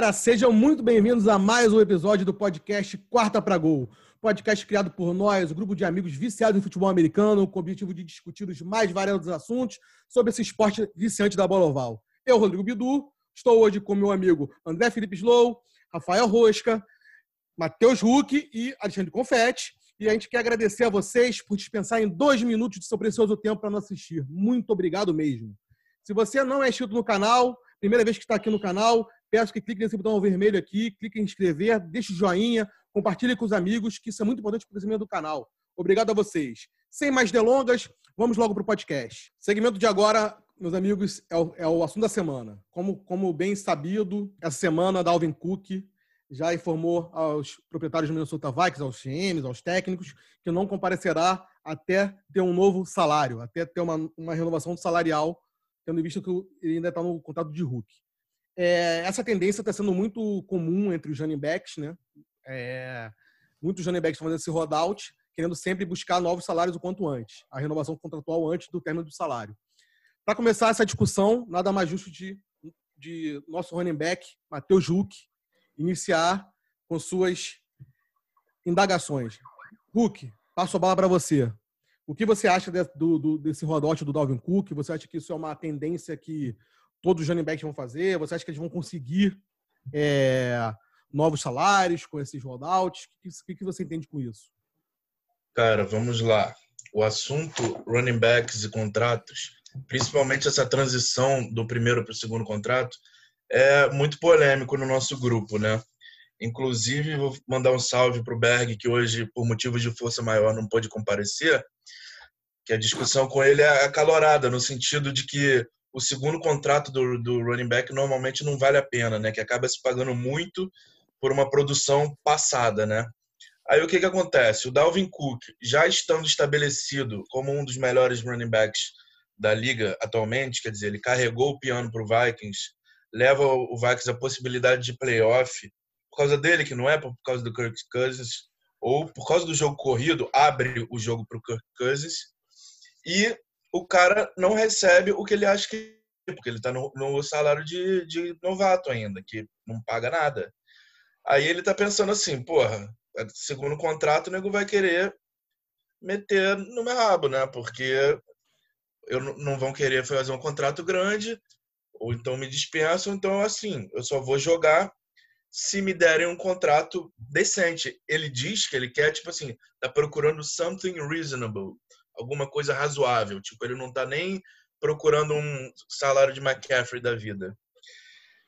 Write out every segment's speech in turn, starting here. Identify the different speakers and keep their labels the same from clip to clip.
Speaker 1: galera, sejam muito bem-vindos a mais um episódio do podcast Quarta para Gol. Podcast criado por nós, um grupo de amigos viciados em futebol americano, com o objetivo de discutir os mais variados assuntos sobre esse esporte viciante da bola oval. Eu, Rodrigo Bidu, estou hoje com meu amigo André Felipe Slow, Rafael Rosca, Matheus Huck e Alexandre Confetti. E a gente quer agradecer a vocês por dispensarem dois minutos de seu precioso tempo para nos assistir. Muito obrigado mesmo. Se você não é inscrito no canal, primeira vez que está aqui no canal, peço que clique nesse botão vermelho aqui, clique em inscrever, deixe joinha, compartilhe com os amigos, que isso é muito importante para o crescimento do canal. Obrigado a vocês. Sem mais delongas, vamos logo para o podcast. Segmento de agora, meus amigos, é o, é o assunto da semana. Como, como bem sabido, essa semana, Dalvin Cook já informou aos proprietários do Minnesota Vikings, aos GMs, aos técnicos, que não comparecerá até ter um novo salário, até ter uma, uma renovação salarial, tendo em vista que ele ainda está no contrato de Hulk. É, essa tendência está sendo muito comum entre os running backs, né? É, muitos running backs estão fazendo esse rollout, querendo sempre buscar novos salários o quanto antes, a renovação contratual antes do término do salário. Para começar essa discussão, nada mais justo de, de nosso running back, Matheus Huck, iniciar com suas indagações. Hulk, passo a bola para você. O que você acha de, do, do, desse rodote do Dalvin Cook? Você acha que isso é uma tendência que todos os running backs vão fazer? Você acha que eles vão conseguir é, novos salários com esses rollouts? O que, que você entende com isso?
Speaker 2: Cara, vamos lá. O assunto running backs e contratos, principalmente essa transição do primeiro para o segundo contrato, é muito polêmico no nosso grupo, né? Inclusive, vou mandar um salve para o Berg, que hoje, por motivos de força maior, não pôde comparecer, que a discussão com ele é acalorada, no sentido de que o segundo contrato do, do running back normalmente não vale a pena, né? Que acaba se pagando muito por uma produção passada, né? Aí o que que acontece? O Dalvin Cook, já estando estabelecido como um dos melhores running backs da liga atualmente, quer dizer, ele carregou o piano para o Vikings, leva o Vikings à possibilidade de playoff por causa dele, que não é por causa do Kirk Cousins, ou por causa do jogo corrido, abre o jogo para o Kirk Cousins. E o cara não recebe o que ele acha que. Porque ele está no, no, salário de, de novato ainda, que não paga nada. Aí ele está pensando assim, porra, segundo o contrato, o nego vai querer meter no meu rabo, né? Porque eu não vão querer fazer um contrato grande, ou então me dispensam, então assim, eu só vou jogar se me derem um contrato decente. Ele diz que ele quer, tipo assim, tá procurando something reasonable alguma coisa razoável. Tipo, ele não está nem procurando um salário de McCaffrey da vida.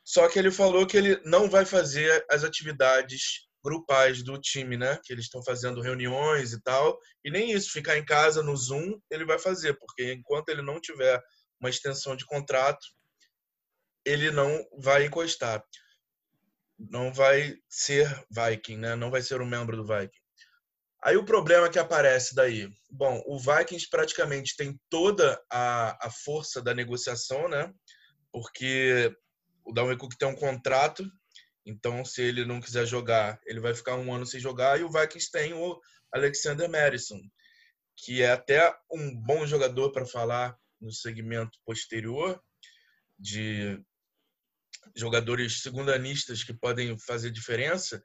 Speaker 2: Só que ele falou que ele não vai fazer as atividades grupais do time, né? Que eles estão fazendo reuniões e tal. E nem isso, ficar em casa no Zoom, ele vai fazer, porque enquanto ele não tiver uma extensão de contrato, ele não vai encostar. Não vai ser Viking, né? Não vai ser um membro do Viking. Aí o problema que aparece daí, bom, o Vikings praticamente tem toda a, a força da negociação, né? Porque o Dalvin Cook tem um contrato, então se ele não quiser jogar, ele vai ficar um ano sem jogar. E o Vikings tem o Alexander Madison, que é até um bom jogador para falar no segmento posterior de jogadores segundanistas que podem fazer diferença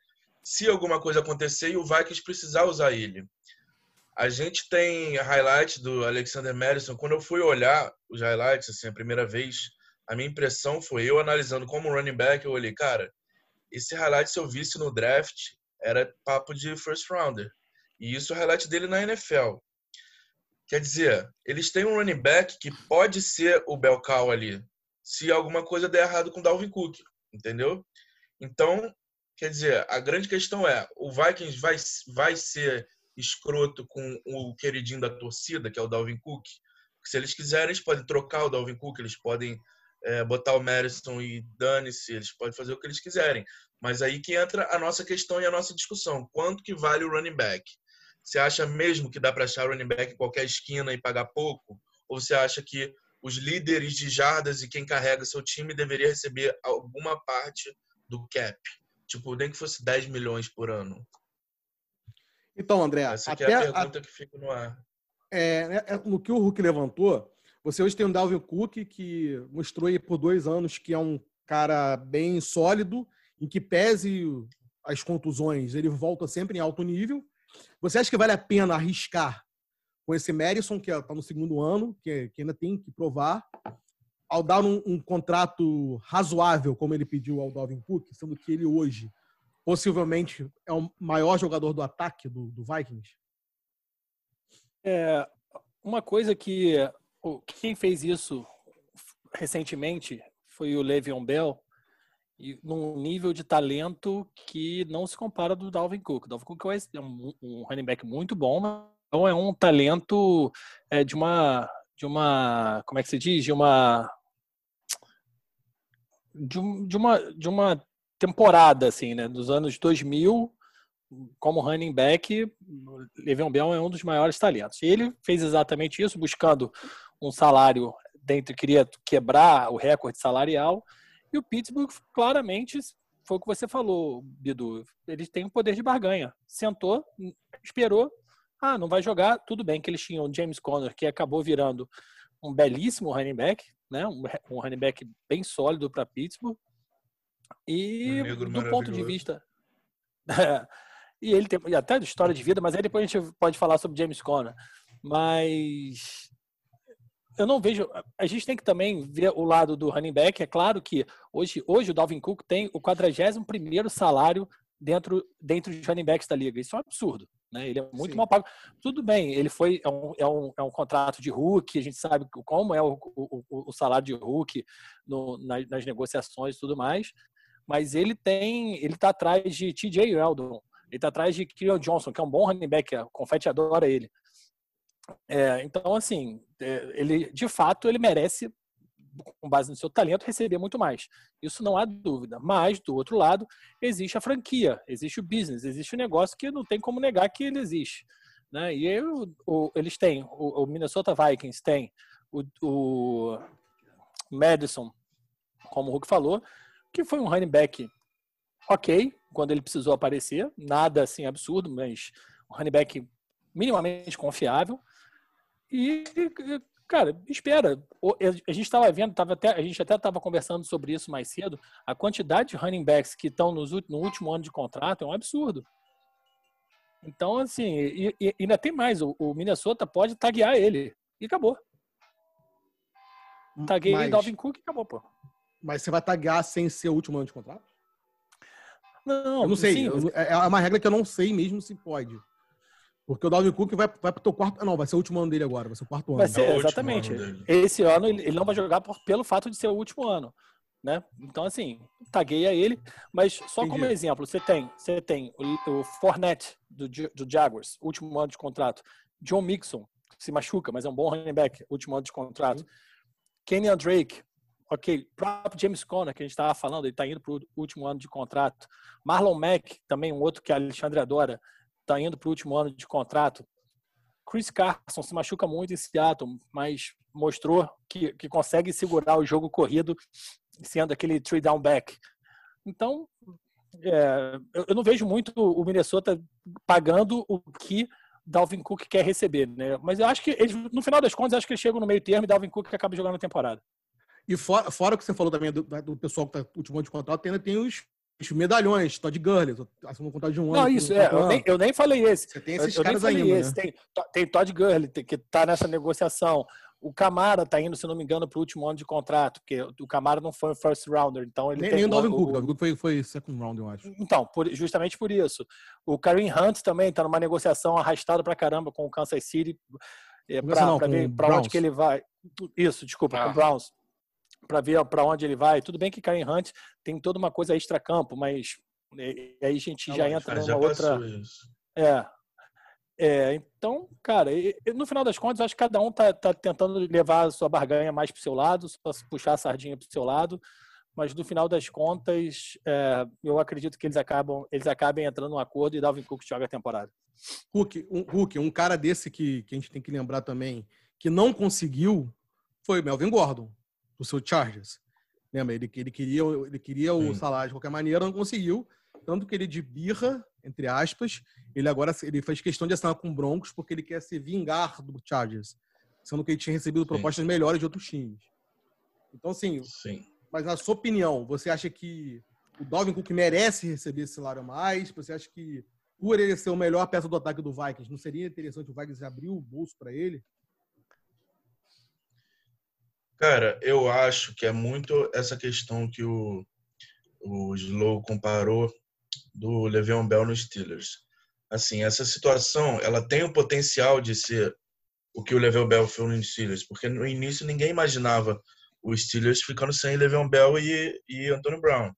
Speaker 2: se alguma coisa acontecer e o Vikings precisar usar ele. A gente tem highlight do Alexander Madison. Quando eu fui olhar os highlights, assim, a primeira vez, a minha impressão foi eu analisando como running back, eu olhei, cara, esse highlight se eu visse no draft, era papo de first rounder. E isso é o highlight dele na NFL. Quer dizer, eles têm um running back que pode ser o bel cow ali, se alguma coisa der errado com o Dalvin Cook, entendeu? Então, Quer dizer, a grande questão é: o Vikings vai, vai ser escroto com o queridinho da torcida, que é o Dalvin Cook? Se eles quiserem, eles podem trocar o Dalvin Cook, eles podem é, botar o Madison e dane-se, eles podem fazer o que eles quiserem. Mas aí que entra a nossa questão e a nossa discussão: quanto que vale o running back? Você acha mesmo que dá para achar running back em qualquer esquina e pagar pouco? Ou você acha que os líderes de jardas e quem carrega seu time deveria receber alguma parte do cap? Tipo, nem que fosse 10 milhões por ano.
Speaker 1: Então, André,
Speaker 2: essa até é a pergunta a... que fica no ar.
Speaker 1: É, é, é, no que o Hulk levantou, você hoje tem um Dalvin Cook que mostrou aí por dois anos que é um cara bem sólido em que pese as contusões, ele volta sempre em alto nível. Você acha que vale a pena arriscar com esse Madison, que está no segundo ano, que, que, ainda tem que provar, ao dar um, um, contrato razoável, como ele pediu ao Dalvin Cook, sendo que ele hoje possivelmente é o maior jogador do ataque do, do Vikings?
Speaker 3: É, uma coisa que quem fez isso recentemente foi o Le'Veon Bell, e num nível de talento que não se compara do Dalvin Cook. O Dalvin Cook é um, um running back muito bom, mas é um talento é, de uma de uma como é que se diz de uma de, de uma de uma temporada assim, né, dos anos 2000 como running back, Le'Veon Bell é um dos maiores talentos. E ele fez exatamente isso, buscando um salário dentro, queria quebrar o recorde salarial e o Pittsburgh claramente foi o que você falou, Bidu. Eles têm um poder de barganha. Sentou, esperou. Ah, não vai jogar. Tudo bem que eles tinham o James Conner, que acabou virando um belíssimo running back, né? um, um running back bem sólido para Pittsburgh. E um do ponto de vista. e ele tem até história de vida, mas aí depois a gente pode falar sobre James Conner. Mas eu não vejo. A gente tem que também ver o lado do running back. É claro que hoje, hoje o Dalvin Cook tem o 41 salário dentro, dentro de running backs da liga. Isso é um absurdo. Né? Ele é muito Sim. mal pago. Tudo bem, ele foi é um, é, um, é um contrato de Hulk, a gente sabe como é o, o, o salário de Hulk no, nas, nas, negociações e tudo mais, mas ele tem, ele está atrás de TJ Eldon, ele está atrás de Kirill Johnson, que é um bom running back, a Confetti adora ele. É, então, assim, é, ele de fato ele merece, com base no seu talento, receber muito mais. Isso não há dúvida. Mas, do outro lado, existe a franquia, existe o business, existe o negócio que não tem como negar que ele existe. Né? E o, eles têm, o, o, Minnesota Vikings tem o, o Madison, como o Hulk falou, que foi um running back ok, quando ele precisou aparecer, nada assim absurdo, mas um running back minimamente confiável. E, cara, espera. A gente estava vendo, tava até, a gente até estava conversando sobre isso mais cedo. A quantidade de running backs que estão no último ano de contrato é um absurdo. Então, assim, e, e ainda tem mais. O, o, Minnesota pode taguear ele. E acabou. Taguei mas, Dalvin Cook e acabou, pô.
Speaker 1: Mas você vai taguear sem ser o último ano de contrato?
Speaker 3: Não,
Speaker 1: eu não sei. Sim, eu, é, é uma regra que eu não sei mesmo se pode. Porque o Dalvin Cook vai, vai pro teu quarto. Não, vai ser o último ano dele agora, vai ser o quarto ano.
Speaker 3: Vai ser, é exatamente. Ano Esse ano ele não vai jogar por, pelo fato de ser o último ano. Né? Então, assim, tagueia ele, mas só Entendi. como exemplo, você tem, você tem o, o Fournette do, do Jaguars, último ano de contrato. John Mixon, se machuca, mas é um bom running back, último ano de contrato. Sim. Kenyan Drake, ok. Próprio James Conner, que a gente estava falando, ele está indo para o último ano de contrato. Marlon Mack, também um outro que a Alexandre adora, está indo para o último ano de contrato. Chris Carson se machuca muito em Seattle, mas mostrou que, que consegue segurar o jogo corrido sendo aquele three down back. Então, é, eu não vejo muito o Minnesota pagando o que Dalvin Cook quer receber, né? Mas eu acho que eles, no final das contas, acho que eles chegam no meio termo e Dalvin Cook acaba jogando a temporada.
Speaker 1: E fora, fora o que você falou também do, do pessoal que está último ano de contrato, ainda tem os os medalhões, Todd Gurley, assumou um contrato de um
Speaker 3: ano.
Speaker 1: Não,
Speaker 3: isso, é, eu nem, eu nem falei esse.
Speaker 1: Você tem esses eu, caras eu ainda, esse.
Speaker 3: Né? Tem, tem Todd Gurley, que está nessa negociação. O Camara está indo, se não me engano, para o último ano de contrato, porque o Camara não foi first rounder, então ele
Speaker 1: nem,
Speaker 3: tem
Speaker 1: nem o Dalvin Cook, o Dalvin Cook foi, foi second round, eu acho.
Speaker 3: Então, por, justamente por isso. O Kareem Hunt também está numa negociação arrastada para caramba com o Kansas City, é, para ver para onde que ele vai. Isso, desculpa, ah. com o Browns para ver para onde ele vai. Tudo bem que Karen Hunt tem toda uma coisa extra-campo, mas é, aí a gente já entra numa já outra. É. é. Então, cara, no final das contas, acho que cada um tá, tá tentando levar a sua barganha mais para o seu lado, puxar a sardinha para o seu lado. Mas no final das contas, é, eu acredito que eles acabam, eles acabem entrando num acordo e Dalvin Cook joga a temporada.
Speaker 1: Hulk, um, Hulk, um cara desse que, que a gente tem que lembrar também, que não conseguiu, foi o Melvin Gordon do seu Chargers. Lembra? Ele, ele queria, ele queria o salário de qualquer maneira, não conseguiu. Tanto que ele de birra, entre aspas, ele agora ele fez questão de assinar com o Broncos porque ele quer se vingar do Chargers. Sendo que ele tinha recebido Sim. propostas melhores de outros times. Então, assim,
Speaker 2: Sim.
Speaker 1: mas na sua opinião, você acha que o Dalvin Cook merece receber esse salário a mais? Você acha que, por ele ser o melhor peça do ataque do Vikings, não seria interessante o Vikings abrir o bolso para ele?
Speaker 2: Cara, eu acho que é muito essa questão que o, o Slow comparou do Le'Veon Bell nos Steelers. Assim, essa situação, ela tem o potencial de ser o que o Le'Veon Bell foi nos Steelers, porque no início ninguém imaginava os Steelers ficando sem Le'Veon Bell e, e Antonio Brown.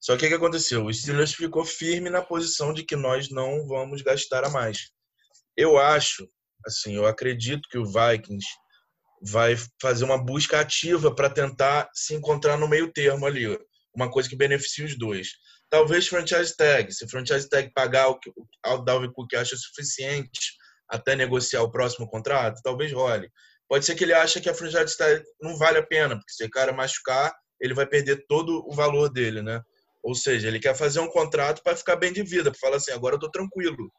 Speaker 2: Só que o que aconteceu? O Steelers ficou firme na posição de que nós não vamos gastar a mais. Eu acho, assim, eu acredito que o Vikings vai fazer uma busca ativa para tentar se encontrar no meio termo ali, uma coisa que beneficie os dois. Talvez franchise tag, se franchise tag pagar o que o Dalvin Cook acha suficiente até negociar o próximo contrato, talvez role. Pode ser que ele ache que a franchise tag não vale a pena, porque se o cara machucar, ele vai perder todo o valor dele, né? Ou seja, ele quer fazer um contrato para ficar bem de vida, para falar assim, agora eu tô tranquilo.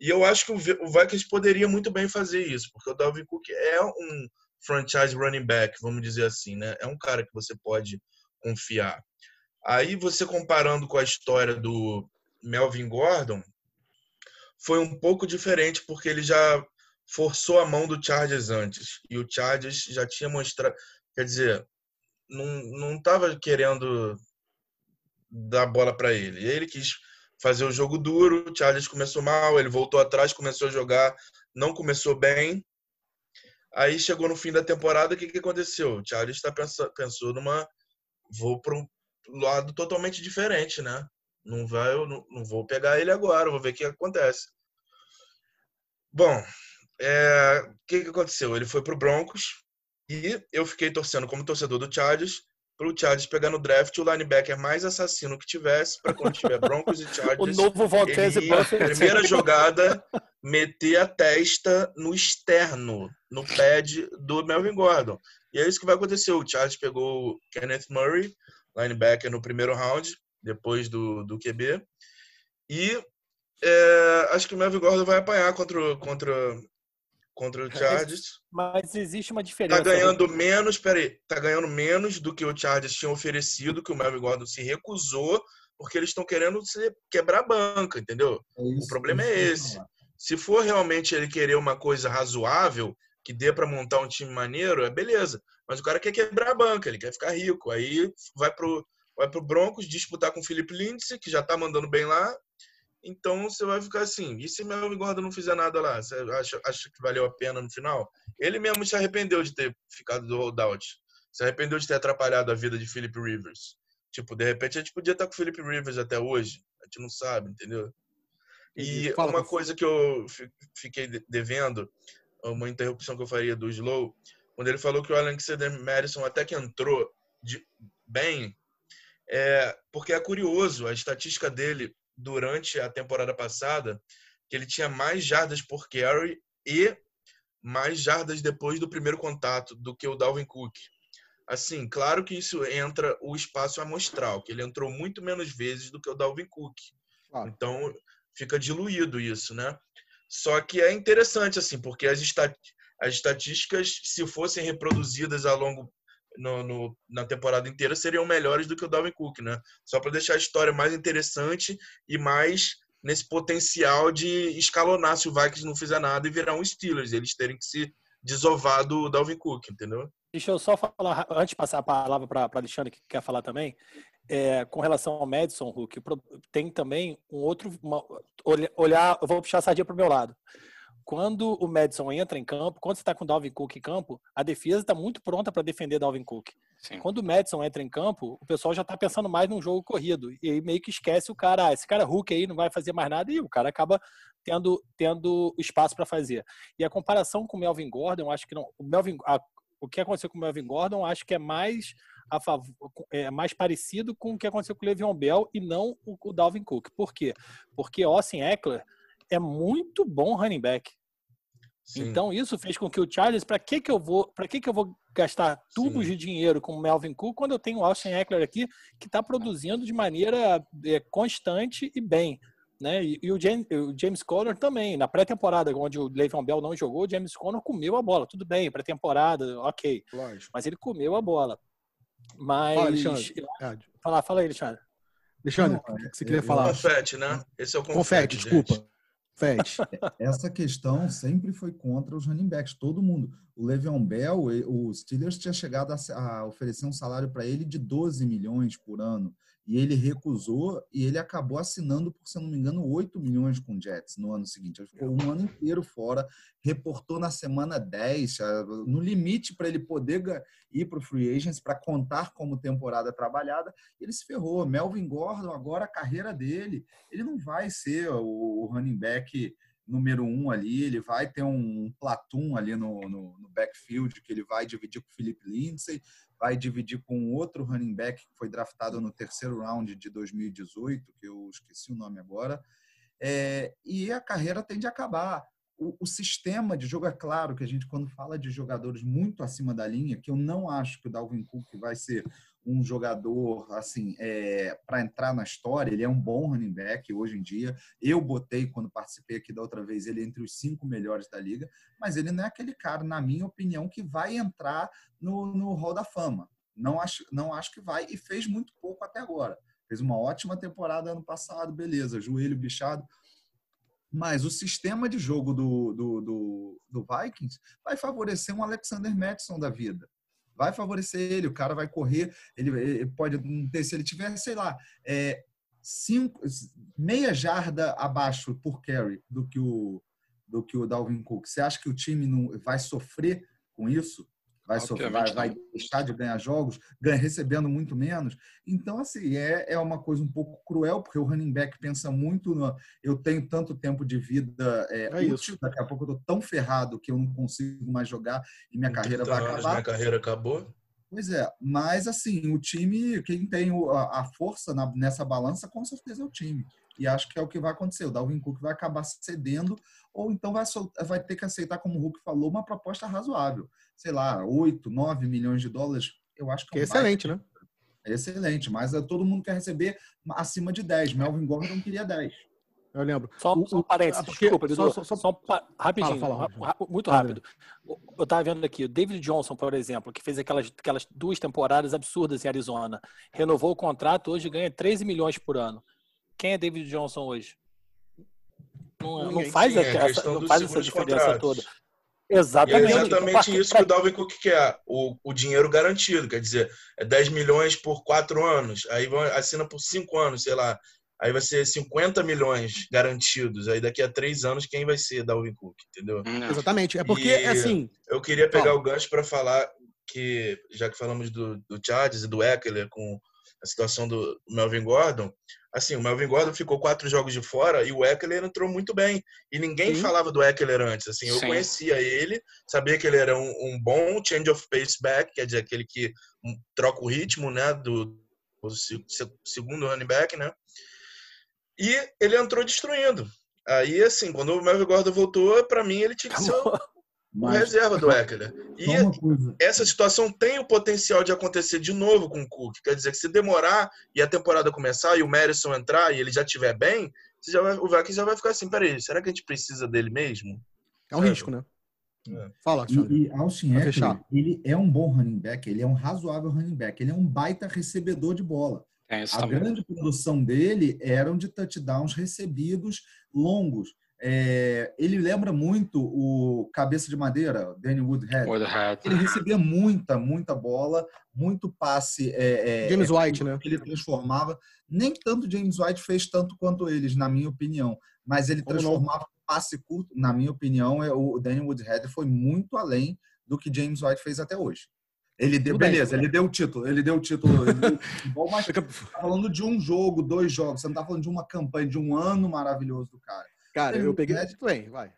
Speaker 2: E eu acho que o Vikings poderia muito bem fazer isso, porque o Dalvin Cook é um franchise running back, vamos dizer assim, né? É um cara que você pode confiar. Aí você comparando com a história do Melvin Gordon, foi um pouco diferente porque ele já forçou a mão do Chargers antes e o Chargers já tinha mostrado, quer dizer, não não estava querendo dar bola para ele. Ele quis fazer o jogo duro, o Chargers começou mal, ele voltou atrás, começou a jogar, não começou bem Aí chegou no fim da temporada, o que, que aconteceu? O Charles está pensando, pensou numa. Vou para um lado totalmente diferente, né? Não vai, eu não, não vou pegar ele agora, vou ver o que acontece. Bom, é, o que, que aconteceu? Ele foi para o Broncos e eu fiquei torcendo como torcedor do Chargers para o Chargers pegar no draft o linebacker mais assassino que tivesse para quando tiver Broncos e Chargers.
Speaker 3: o novo Valtese
Speaker 2: Primeira jogada, meter a testa no externo, no pad do Melvin Gordon. E é isso que vai acontecer. O Chargers pegou o Kenneth Murray, linebacker, no primeiro round, depois do, do QB. E é, acho que o Melvin Gordon vai apanhar contra, contra contra o Chargers.
Speaker 3: Mas existe uma diferença.
Speaker 2: Tá ganhando né? menos, peraí, tá ganhando menos do que o Chargers tinha oferecido, que o Melvin Gordon se recusou, porque eles estão querendo se quebrar a banca, entendeu? É isso, o problema é, é esse. Se for realmente ele querer uma coisa razoável, que dê para montar um time maneiro, é beleza. Mas o cara quer quebrar a banca, ele quer ficar rico. Aí vai pro, vai pro Broncos disputar com o Felipe Lindsay, que já tá mandando bem lá, então você vai ficar assim. E se Melvin Gordon não fizer nada lá? Você acha, acha que valeu a pena no final? Ele mesmo se arrependeu de ter ficado do holdout. Se arrependeu de ter atrapalhado a vida de Philip Rivers. Tipo, de repente a gente podia estar com o Philip Rivers até hoje. A gente não sabe, entendeu? E Fala, uma coisa que eu fiquei devendo, uma interrupção que eu faria do Slow, quando ele falou que o Alexander Madison até que entrou de, bem, é, porque é curioso, a estatística dele durante a temporada passada que ele tinha mais jardas por carry e mais jardas depois do primeiro contato do que o Dalvin Cook. Assim, claro que isso entra o espaço amostral, que ele entrou muito menos vezes do que o Dalvin Cook. Ah. Então, fica diluído isso, né? Só que é interessante, assim, porque as, estat as estatísticas, se fossem reproduzidas ao longo no, no, na temporada inteira seriam melhores do que o Dalvin Cook, né? Só para deixar a história mais interessante e mais nesse potencial de escalonar se o Vikings não fizer nada e virar um Steelers, eles terem que se desovar do Dalvin Cook, entendeu?
Speaker 3: Deixa eu só falar, antes de passar a palavra para Alexandre, que quer falar também, é, com relação ao Madison, Hulk, tem também um outro. Uma, olhar, eu vou puxar a sardinha para o meu lado quando o Madison entra em campo, quando você está com o Dalvin Cook em campo, a defesa está muito pronta para defender Dalvin Cook. Sim. Quando o Madison entra em campo, o pessoal já está pensando mais num jogo corrido. E aí meio que esquece o cara, ah, esse cara Hulk aí não vai fazer mais nada, e o cara acaba tendo, tendo espaço para fazer. E a comparação com o Melvin Gordon, eu acho que não. O, Melvin, a, o que aconteceu com o Melvin Gordon, acho que é mais favor, é mais parecido com o que aconteceu com o Le'Veon Bell e não o, o Dalvin Cook. Por quê? Porque Austin Eckler é muito bom running back. Sim. Então isso fez com que o Charles, para que que eu vou, para que que eu vou gastar tubos Sim. de dinheiro com o Melvin Cook quando eu tenho o Austin Eckler aqui que está produzindo de maneira é, constante e bem, né? E, e o, James, o James Conner também na pré-temporada, onde o Le'Veon Bell não jogou, o James Conner comeu a bola, tudo bem, pré-temporada, ok, Lógico. mas ele comeu a bola. Mas fala, Alexandre. fala, fala aí, Alexandre.
Speaker 1: Alexandre, o que você queria falar?
Speaker 2: Confete, né? Esse é o confete,
Speaker 1: confete desculpa. Confete.
Speaker 4: Essa questão sempre foi contra os running backs, todo mundo. O Le'Veon Bell, o Steelers tinha chegado a, a oferecer um salário para ele de 12 milhões por ano e ele recusou e ele acabou assinando por, se não me engano, 8 milhões com o Jets no ano seguinte. Ele ficou um ano inteiro fora, reportou na semana 10, no limite para ele poder ir para o Free Agents para contar como temporada trabalhada, ele se ferrou. Melvin Gordon, agora a carreira dele, ele não vai ser o running back número um ali, ele vai ter um platoon ali no, no, no backfield que ele vai dividir com o Philip Lindsay, vai dividir com outro running back que foi draftado no terceiro round de 2018, que eu esqueci o nome agora, é, e a carreira tende a acabar. O, o, sistema de jogo é claro que a gente, quando fala de jogadores muito acima da linha, que eu não acho que o Dalvin Cook vai ser um jogador assim é, para entrar na história. Ele é um bom running back hoje em dia. Eu botei quando participei aqui da outra vez ele entre os cinco melhores da liga, mas ele não é aquele cara, na minha opinião, que vai entrar no, no Hall da Fama. Não acho, não acho que vai e fez muito pouco até agora. Fez uma ótima temporada ano passado, beleza, joelho bichado. Mas o sistema de jogo do, do, do, do Vikings vai favorecer um Alexander Madison da vida vai favorecer ele. O cara vai correr, ele, ele pode ter, se ele tiver, sei lá, é, cinco, meia jarda abaixo por carry do que o do que o Dalvin Cook. Você acha que o time não vai sofrer com isso? Vai, sofrer, vai, vai, deixar de ganhar jogos, ganha, recebendo muito menos. Então, assim, é, é uma coisa um pouco cruel, porque o running back pensa muito no, eu tenho tanto tempo de vida é, é útil, daqui a pouco eu tô tão ferrado que eu não consigo mais jogar e minha carreira vai acabar.
Speaker 2: Minha carreira acabou.
Speaker 4: Pois é, mas assim, o time, quem tem a, força na, nessa balança, com certeza é o time. E acho que é o que vai acontecer. O Dalvin Cook vai acabar cedendo, ou então vai, vai ter que aceitar, como o Hulk falou, uma proposta razoável. Sei lá, 8, 9 milhões de dólares. Eu acho que,
Speaker 1: é, um excelente, né?
Speaker 4: É excelente, mas é, todo mundo quer receber acima de 10. Melvin Gordon queria 10.
Speaker 1: Eu lembro.
Speaker 3: Só, só um parênteses, porque, desculpa, Só, só, só, só rapidinho, fala, fala, muito rápido. Eu estava vendo aqui, o David Johnson, por exemplo, que fez aquelas, aquelas duas temporadas absurdas em Arizona, renovou o contrato, hoje ganha 13 milhões por ano. Quem é David Johnson hoje? Não, não faz, Sim, essa, não faz essa diferença contratos. toda.
Speaker 2: Exatamente. E é exatamente isso que o Dalvin Cook quer, o, o dinheiro garantido, quer dizer, é 10 milhões por quatro anos, aí assina por cinco anos, sei lá, aí vai ser 50 milhões garantidos, aí daqui a três anos quem vai ser Dalvin Cook, entendeu?
Speaker 1: Hum. Exatamente, é porque, e assim...
Speaker 2: Eu queria pegar o gancho para falar que, já que falamos do, do Chargers e do Eckler com a situação do Melvin Gordon, assim, o Melvin Gordon ficou quatro jogos de fora e o Eckler entrou muito bem. E ninguém Sim. falava do Eckler antes. Assim, eu Sim. conhecia ele, sabia que ele era um, um, bom change of pace back, quer dizer, aquele que troca o ritmo, né, do, do segundo running back, né? E ele entrou destruindo. Aí, assim, quando o Melvin Gordon voltou, para mim ele tinha que ser mas, reserva do Eckler. E essa situação tem o potencial de acontecer de novo com o Cook. Quer dizer que se demorar e a temporada começar e o Madison entrar e ele já estiver bem, já vai, o Vikings já vai ficar assim, peraí, será que a gente precisa dele mesmo?
Speaker 1: É um Sabe? risco, né?
Speaker 4: É. Fala, E, e Austin Eckler, ele é um bom running back, ele é um razoável running back, ele é um baita recebedor de bola. É, a também. grande produção dele eram de touchdowns recebidos longos. É, ele lembra muito o Cabeça de Madeira, Danny Woodhead. Woodhead. Ele recebia muita, muita bola, muito passe. É,
Speaker 1: é, James White, né?
Speaker 4: Ele transformava. Nem tanto James White fez tanto quanto eles, na minha opinião. Mas ele transformava passe curto. Na minha opinião, é, o Danny Woodhead foi muito além do que James White fez até hoje. Ele deu, beleza, ele deu o título, ele deu o título. Deu mas tá falando de um jogo, dois jogos, você não tá falando de uma campanha, de um ano maravilhoso do cara.
Speaker 1: Cara, eu peguei. Woodhead, bem, vai.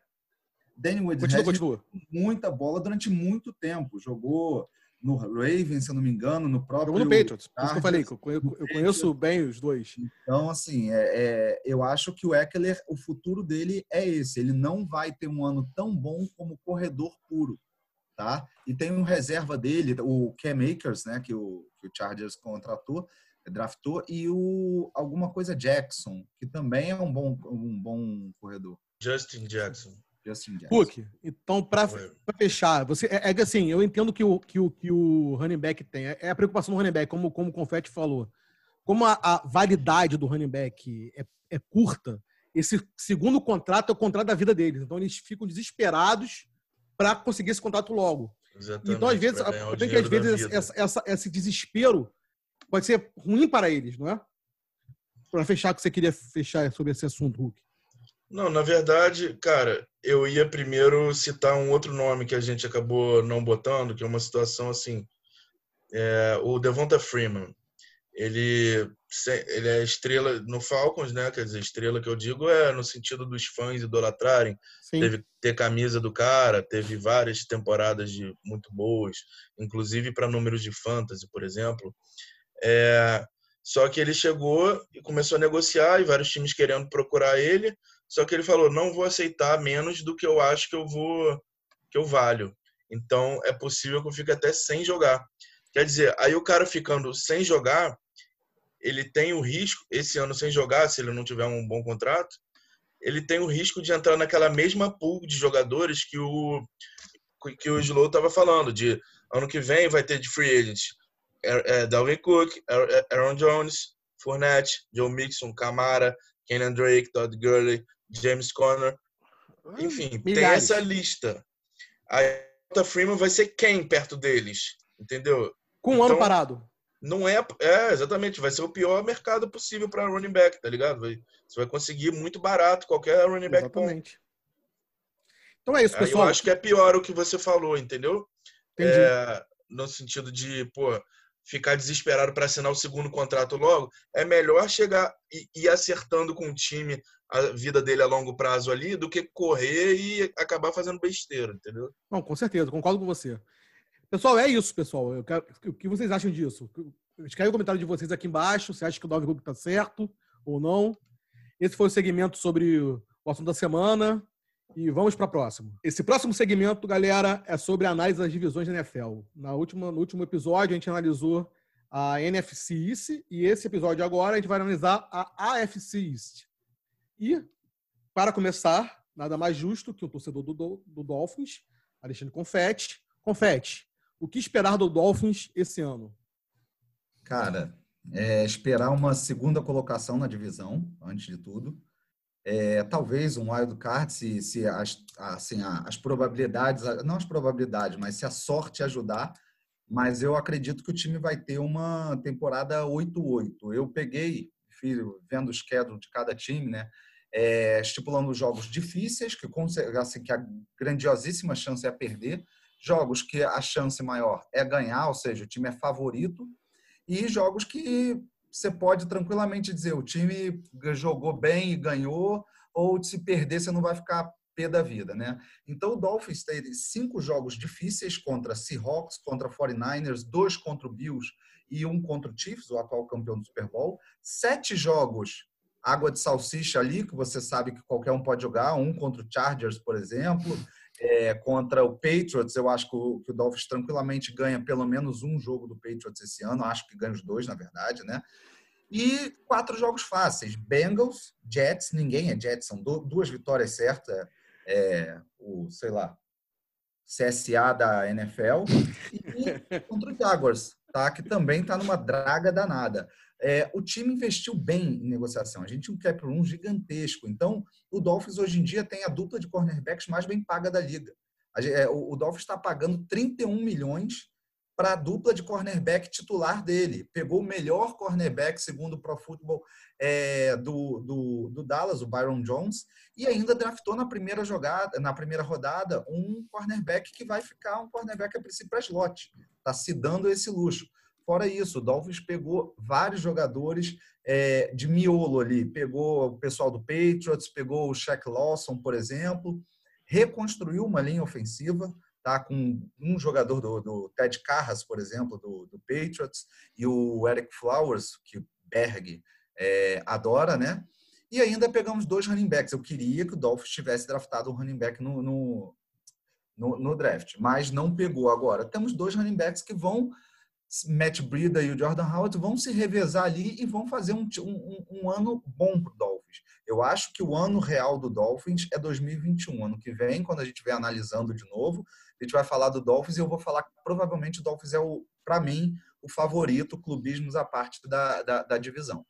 Speaker 4: Danny Woodhead continua, muita bola durante muito tempo. Jogou no Ravens, se eu não me engano, no próprio. Jogou
Speaker 1: no Patriots. Isso que eu falei, eu, conheço, eu conheço bem os dois.
Speaker 4: Então, assim, é, é, eu acho que o Eckler, o futuro dele é esse. Ele não vai ter um ano tão bom como corredor puro. Tá? E tem um reserva dele, o Cam Akers, né, que o, que o Chargers contratou, draftou, e o alguma coisa Jackson, que também é um bom, um bom corredor.
Speaker 2: Justin Jackson.
Speaker 1: Justin Jackson. Cook, então, para fechar, você é, é assim, eu entendo que o, que o, que o running back tem, é, é a preocupação do running back, como, como o Confetti falou. como a, a validade do running back é, é, curta, esse segundo contrato é o contrato da vida deles. Então eles ficam desesperados para conseguir esse contrato logo. Exatamente, então, às vezes, eu que às vezes essa, essa, esse desespero pode ser ruim para eles, não é? Para fechar o que você queria fechar sobre esse assunto, Hulk.
Speaker 2: Não, na verdade, cara, eu ia primeiro citar um outro nome que a gente acabou não botando, que é uma situação assim. É, o Devonta Freeman. Ele, ele é estrela no Falcons, né? Quer dizer, estrela que eu digo é no sentido dos fãs idolatrarem. Sim. Teve ter camisa do cara, teve várias temporadas de muito boas, inclusive para números de fantasy, por exemplo. É, só que ele chegou e começou a negociar e vários times querendo procurar ele. Só que ele falou: não vou aceitar menos do que eu acho que eu vou que eu valho. Então é possível que eu fique até sem jogar. Quer dizer, aí o cara ficando sem jogar, ele tem o risco, esse ano sem jogar, se ele não tiver um bom contrato, ele tem o risco de entrar naquela mesma pool de jogadores que o que o Slow estava falando, de ano que vem vai ter de free agent é, é, Dalvin Cook, Aaron Jones, Fournette, Joe Mixon, Camara, Kenan Drake, Todd Gurley, James Conner. Enfim, Milhares. tem essa lista. A Jota Freeman vai ser quem perto deles? Entendeu?
Speaker 1: Com um então, ano parado.
Speaker 2: Não é, é, exatamente, vai ser o pior mercado possível para running back, tá ligado? Vai, você vai conseguir muito barato qualquer running back.
Speaker 1: Exatamente. Bom. Então é isso, pessoal.
Speaker 2: Eu acho que é pior o que você falou, entendeu? Entendi. É, no sentido de, pô, ficar desesperado para assinar o segundo contrato logo, é melhor chegar e ir acertando com o time a vida dele a longo prazo ali do que correr e acabar fazendo besteira, entendeu?
Speaker 1: Não, com certeza, concordo com você. Pessoal, é isso, pessoal. Eu quero, o que vocês acham disso? Escreve o comentário de vocês aqui embaixo. Você acha que o Dove Group está certo ou não? Esse foi o segmento sobre o assunto da semana. E vamos para a próxima. Esse próximo segmento, galera, é sobre a análise das divisões da NFL. Na última, no último episódio, a gente analisou a NFC East e esse episódio agora a gente vai analisar a AFC East. E, para começar, nada mais justo que o torcedor do, do, do Dolphins, Alexandre Confetti. Confetti, o que esperar do Dolphins esse ano?
Speaker 4: Cara, é esperar uma segunda colocação na divisão, antes de tudo. É, talvez um wild card, se, se as, assim, as probabilidades, não as probabilidades, mas se a sorte ajudar, mas eu acredito que o time vai ter uma temporada 8-8. Eu peguei, vendo o schedule de cada time, né? É, estipulando jogos difíceis, que, assim, que a grandiosíssima chance é perder, jogos que a chance maior é ganhar, ou seja, o time é favorito, e jogos que você pode tranquilamente dizer o time jogou bem e ganhou, ou se perder você não vai ficar pé da vida, né? Então o Dolphins teve cinco jogos difíceis contra Seahawks, contra 49ers, dois contra o Bills e um contra o Chiefs, o atual campeão do Super Bowl. Sete jogos água de salsicha ali, que você sabe que qualquer um pode jogar, um contra o Chargers, por exemplo, é, contra o Patriots, eu acho que o, que o Dolphins tranquilamente ganha pelo menos um jogo do Patriots esse ano, acho que ganha os dois, na verdade, né? E quatro jogos fáceis: Bengals, Jets, ninguém é Jets, são duas vitórias certas. É, o, sei lá, CSA da NFL. E contra o Jaguars, tá? que também está numa draga danada. É, o time investiu bem em negociação. A gente tinha um cap room gigantesco. Então, o Dolphins hoje em dia tem a dupla de cornerbacks mais bem paga da liga. É, o Dolphins está pagando 31 milhões para a dupla de cornerback titular dele. Pegou o melhor cornerback, segundo o Pro Football, é, do, do, do, Dallas, o Byron Jones, e ainda draftou na primeira jogada, na primeira rodada, um cornerback que vai ficar um cornerback a princípio para slot. Está se dando esse luxo. Fora isso, o Dolphins pegou vários jogadores é, de miolo ali. Pegou o pessoal do Patriots, pegou o Shaq Lawson, por exemplo, reconstruiu uma linha ofensiva, tá? com um jogador do, do Ted Carras, por exemplo, do, do, Patriots, e o Eric Flowers, que Berg é, adora, né? E ainda pegamos dois running backs. Eu queria que o Dolphins tivesse draftado um running back no, no, no, no draft, mas não pegou agora. Temos dois running backs que vão Matt Brida e o Jordan Howard vão se revezar ali e vão fazer um, um, um ano bom para o Dolphins. Eu acho que o ano real do Dolphins é 2021. Ano que vem, quando a gente estiver analisando de novo, a gente vai falar do Dolphins e eu vou falar que provavelmente o Dolphins é, para mim, o favorito, clubismos à parte da, da, da divisão.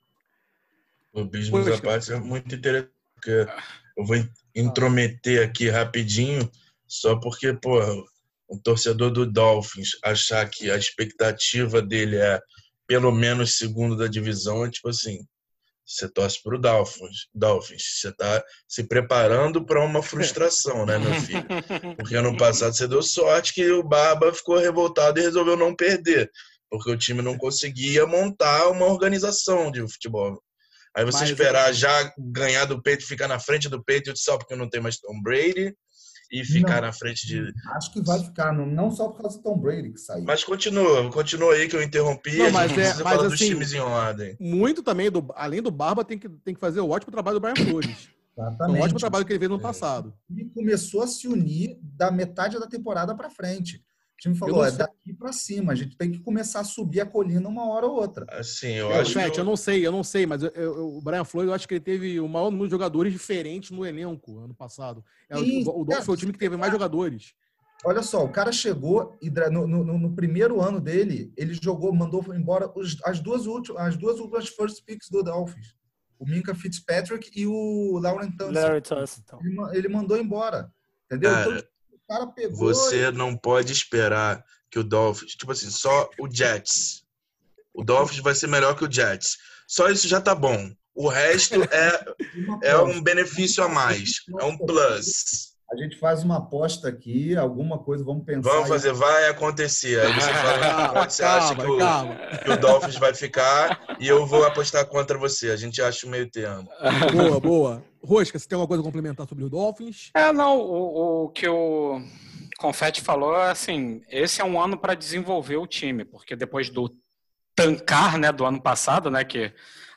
Speaker 2: Clubismos à parte é muito interessante, porque eu vou intrometer aqui rapidinho, só porque, pô, o torcedor do Dolphins achar que a expectativa dele é pelo menos segundo da divisão, é tipo assim, você torce para o Dolphins, Dolphins, você está se preparando para uma frustração, né, meu filho? Porque ano passado você deu sorte que o Barba ficou revoltado e resolveu não perder, porque o time não conseguia montar uma organização de futebol. Aí você Mas, esperar já ganhar do peito, ficar na frente do peito só porque não tem mais Tom Brady, e ficar não, na frente de.
Speaker 4: Acho que vai ficar, não, não só por causa do Tom Brady que saiu.
Speaker 2: Mas continua, continua aí que eu interrompi. Não, mas é, mas assim, dos times em ordem.
Speaker 1: Muito também, do, além do Barba, tem que, tem que fazer o ótimo trabalho do Brian Flores. Exatamente. Um ótimo trabalho que ele fez no é. passado.
Speaker 4: E começou a se unir da metade da temporada para frente. O time falou, é daqui para cima, a gente tem que começar a subir a colina uma hora ou outra.
Speaker 2: Assim, eu, eu acho
Speaker 1: Chat, que... eu não sei, eu não sei, mas eu, eu, o Brian Flores, eu acho que ele teve o maior número de jogadores diferentes no elenco ano passado. É, Sim, o, o, foi o time que teve mais jogadores.
Speaker 4: Olha só, o cara chegou e no, no, no primeiro ano dele, ele jogou, mandou embora os, as, duas últimas, as duas últimas first picks do Dolphins. O Minka Fitzpatrick e o Lauren Tunsil. Ele, ele mandou embora. Entendeu? Cara, então,
Speaker 2: cara pegou. Você e... não pode esperar que o Dolphins. Tipo assim, só o Jets. O Dolphins vai ser melhor que o Jets. Só isso já tá bom. O resto é, é um benefício a mais. É um plus.
Speaker 4: A gente faz uma aposta aqui, alguma coisa, vamos pensar.
Speaker 2: Vamos fazer, vai acontecer. Aí você fala, você calma, acha que o, que o, Dolphins vai ficar e eu vou apostar contra você. A gente acha o meio termo.
Speaker 1: Boa, boa. Rosca, você tem alguma coisa a complementar sobre o Dolphins?
Speaker 5: É, não, o, o que o Confetti falou, assim, esse é um ano para desenvolver o time, porque depois do tancar, né, do ano passado, né, que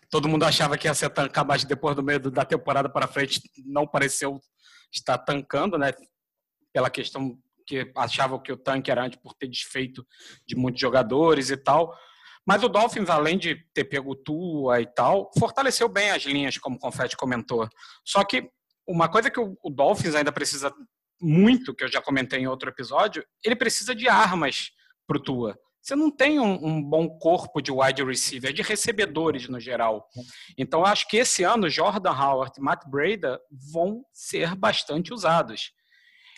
Speaker 5: todo mundo achava que ia ser tancar, mas depois do meio da temporada para frente não pareceu estar tancando, né, pela questão que achavam que o tanque era antes por ter desfeito de muitos jogadores e tal. Mas o Dolphins, além de ter pego Tua e tal, fortaleceu bem as linhas, como o Confetti comentou. Só que uma coisa que o Dolphins ainda precisa muito, que eu já comentei em outro episódio, ele precisa de armas para o Tua. Você não tem um, um, bom corpo de wide receiver, de recebedores no geral. Então, acho que esse ano Jordan Howard e Matt Breda vão ser bastante usados.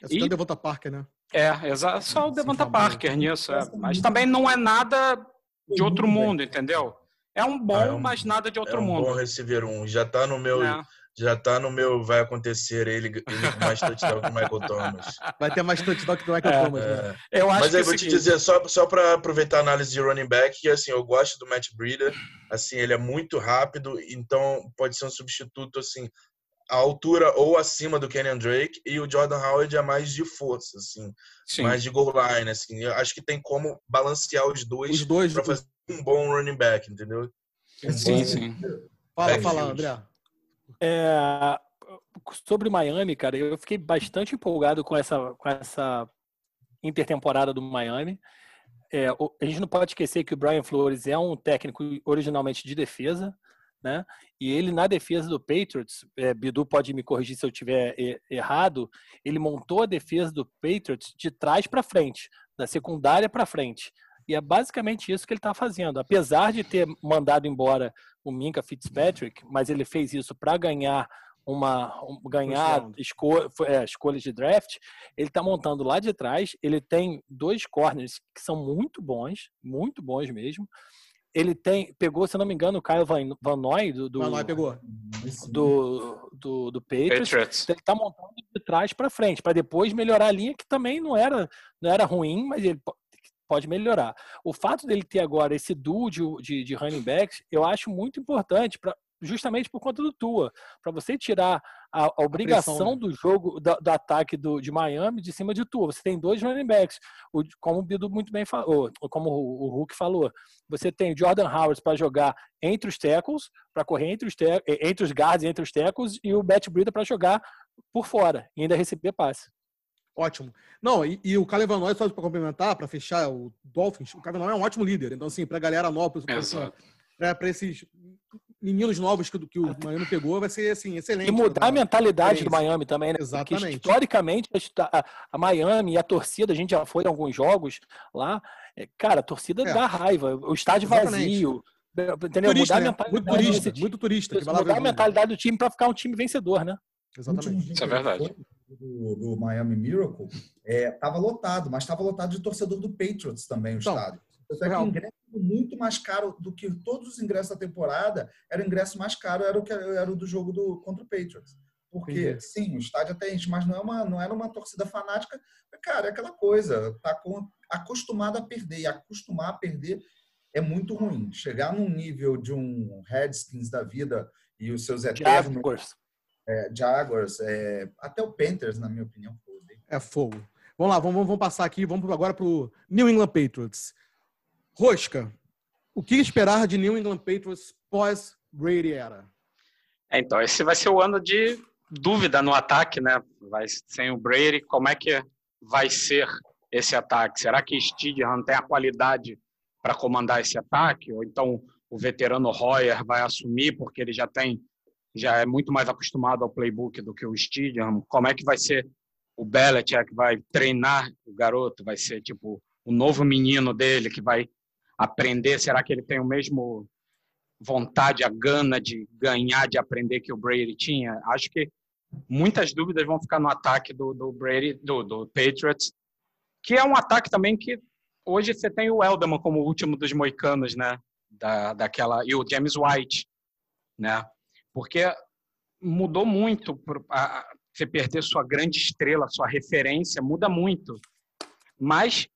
Speaker 1: É e... o Devonta Parker, né?
Speaker 5: É, exato. Só o Devonta Parker nisso. É. Mas também não é nada de outro mundo, entendeu? É um bom, ah, é um, mas nada de outro
Speaker 2: é um
Speaker 5: mundo.
Speaker 2: bom receber um. Já tá no meu. É. Já tá no meu. Vai acontecer ele, ele com mais touchdown que o Michael Thomas.
Speaker 1: Vai ter mais touchdown que o Michael é, Thomas. Né?
Speaker 2: É. Eu acho mas aí vou te dizer, só, só para aproveitar a análise de running back, que assim, eu gosto do Matt Breeder. Assim, ele é muito rápido, então pode ser um substituto assim a altura ou acima do Kenyon Drake e o Jordan Howard é mais de força, assim, Sim. mais de goal line, assim. Eu acho que tem como balancear os dois,
Speaker 1: os dois
Speaker 2: para fazer um bom running back, entendeu?
Speaker 5: Um sim, sim.
Speaker 1: Fala, fala, André.
Speaker 3: É, sobre Miami, cara, eu fiquei bastante empolgado com essa, com essa intertemporada do Miami. É, a gente não pode esquecer que o Brian Flores é um técnico originalmente de defesa, né? E ele, na defesa do Patriots, é, Bidu pode me corrigir se eu tiver errado, ele montou a defesa do Patriots de trás para frente, da secundária para frente. E é basicamente isso que ele está fazendo. Apesar de ter mandado embora o Minka Fitzpatrick, mas ele fez isso para ganhar uma um, ganhar escolha, é, escolhas de draft, ele está montando lá de trás. Ele tem dois corners que são muito bons, muito bons mesmo ele tem, pegou, se não me engano, o Kyle Van, Van Noy do, do,
Speaker 1: Van Noy pegou.
Speaker 3: do, do, do Patriots. Patriots. Ele está montando de trás para frente, para depois melhorar a linha, que também não era, não era ruim, mas ele pode melhorar. O fato dele ter agora esse duo de, de, de running backs, eu acho muito importante para justamente por conta do Tua, para você tirar a, a obrigação a pressão, né? do jogo, do, do, ataque do, de Miami de cima de Tua. Você tem dois running backs, o, como o Bido muito bem falou, como o, o Hulk falou. Você tem Jordan Howard para jogar entre os tackles, para correr entre os, entre os guards, entre os tackles, e o Matt Breida para jogar por fora e ainda receber passe.
Speaker 1: Ótimo. Não, e, e o Calevanoy, só para complementar, para fechar o Dolphins, o Calevanoy é um ótimo líder. Então, assim, para a galera nova, para esses meninos novos que, que o Miami pegou, vai ser assim, excelente.
Speaker 3: E mudar a mentalidade do Miami também, né?
Speaker 1: Exatamente.
Speaker 3: Porque, historicamente, a, a Miami e a torcida, a gente já foi em alguns jogos lá, É, cara, a torcida é. dá raiva. O estádio Exatamente. vazio. Entendeu?
Speaker 1: Turista, mudar né? a mentalidade. Muito turista, muito turista.
Speaker 3: mudar a mentalidade do time para ficar um time vencedor, né?
Speaker 1: Exatamente.
Speaker 5: Isso é verdade.
Speaker 4: Do, do Miami Miracle, estava é, lotado, mas estava lotado de torcedor do Patriots também, o então, estádio. Até que ingresso muito mais caro do que todos os ingressos da temporada, era o ingresso mais caro, era o que era o do jogo do, contra o Patriots. Porque, sim, o estádio até enche, mas não, é uma, não era uma torcida fanática. Cara, é aquela coisa, tá com, acostumado a perder. E acostumar a perder é muito ruim. Chegar num nível de um Redskins da vida e os seus eternos... Jaguars. É, Jaguars, é, até o Panthers, na minha opinião.
Speaker 1: É fogo. Vamos lá, vamos, vamos passar aqui, vamos agora para o New England Patriots. Rosca, o que esperar de New England Patriots pós Brady era?
Speaker 5: É, então, esse vai ser o ano de dúvida no ataque, né? Vai sem o Brady, como é que vai ser esse ataque? Será que Stidham tem a qualidade para comandar esse ataque? Ou então o veterano Royer vai assumir porque ele já tem já é muito mais acostumado ao playbook do que o Stidham? Como é que vai ser o Belichick vai treinar o garoto? Vai ser tipo o novo menino dele que vai aprender? Será que ele tem o mesmo vontade, a gana de ganhar, de aprender que o Brady tinha? Acho que muitas dúvidas vão ficar no ataque do, do Brady, do, do Patriots, que é um ataque também que hoje você tem o Elderman como o último dos moicanos, né? Da, daquela e o James White, né? Porque mudou muito a, você perder sua grande estrela, sua referência, muda muito. Mas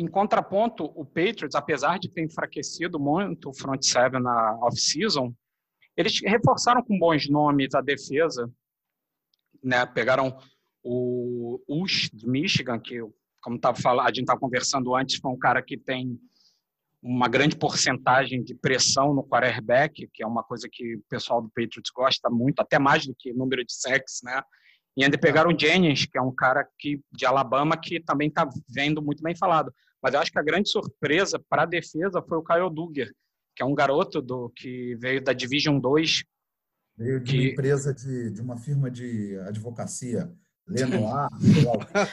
Speaker 5: em contraponto, o Patriots, apesar de ter enfraquecido muito o front seven na off-season, eles reforçaram com bons nomes a defesa né, pegaram o Ush de Michigan, que, como tava falando, a gente estava conversando antes, foi um cara que tem uma grande porcentagem de pressão no quarterback, que é uma coisa que o pessoal do Patriots gosta muito, até mais do que número de sacks, né? E ainda pegaram o Jennings, que é um cara que, de Alabama que também está vendo muito bem falado. Mas eu acho que a grande surpresa para a defesa foi o Kyle Duggar, que é um garoto do que veio da Division 2
Speaker 4: Veio de uma empresa de, de uma firma de advocacia, Lenoir.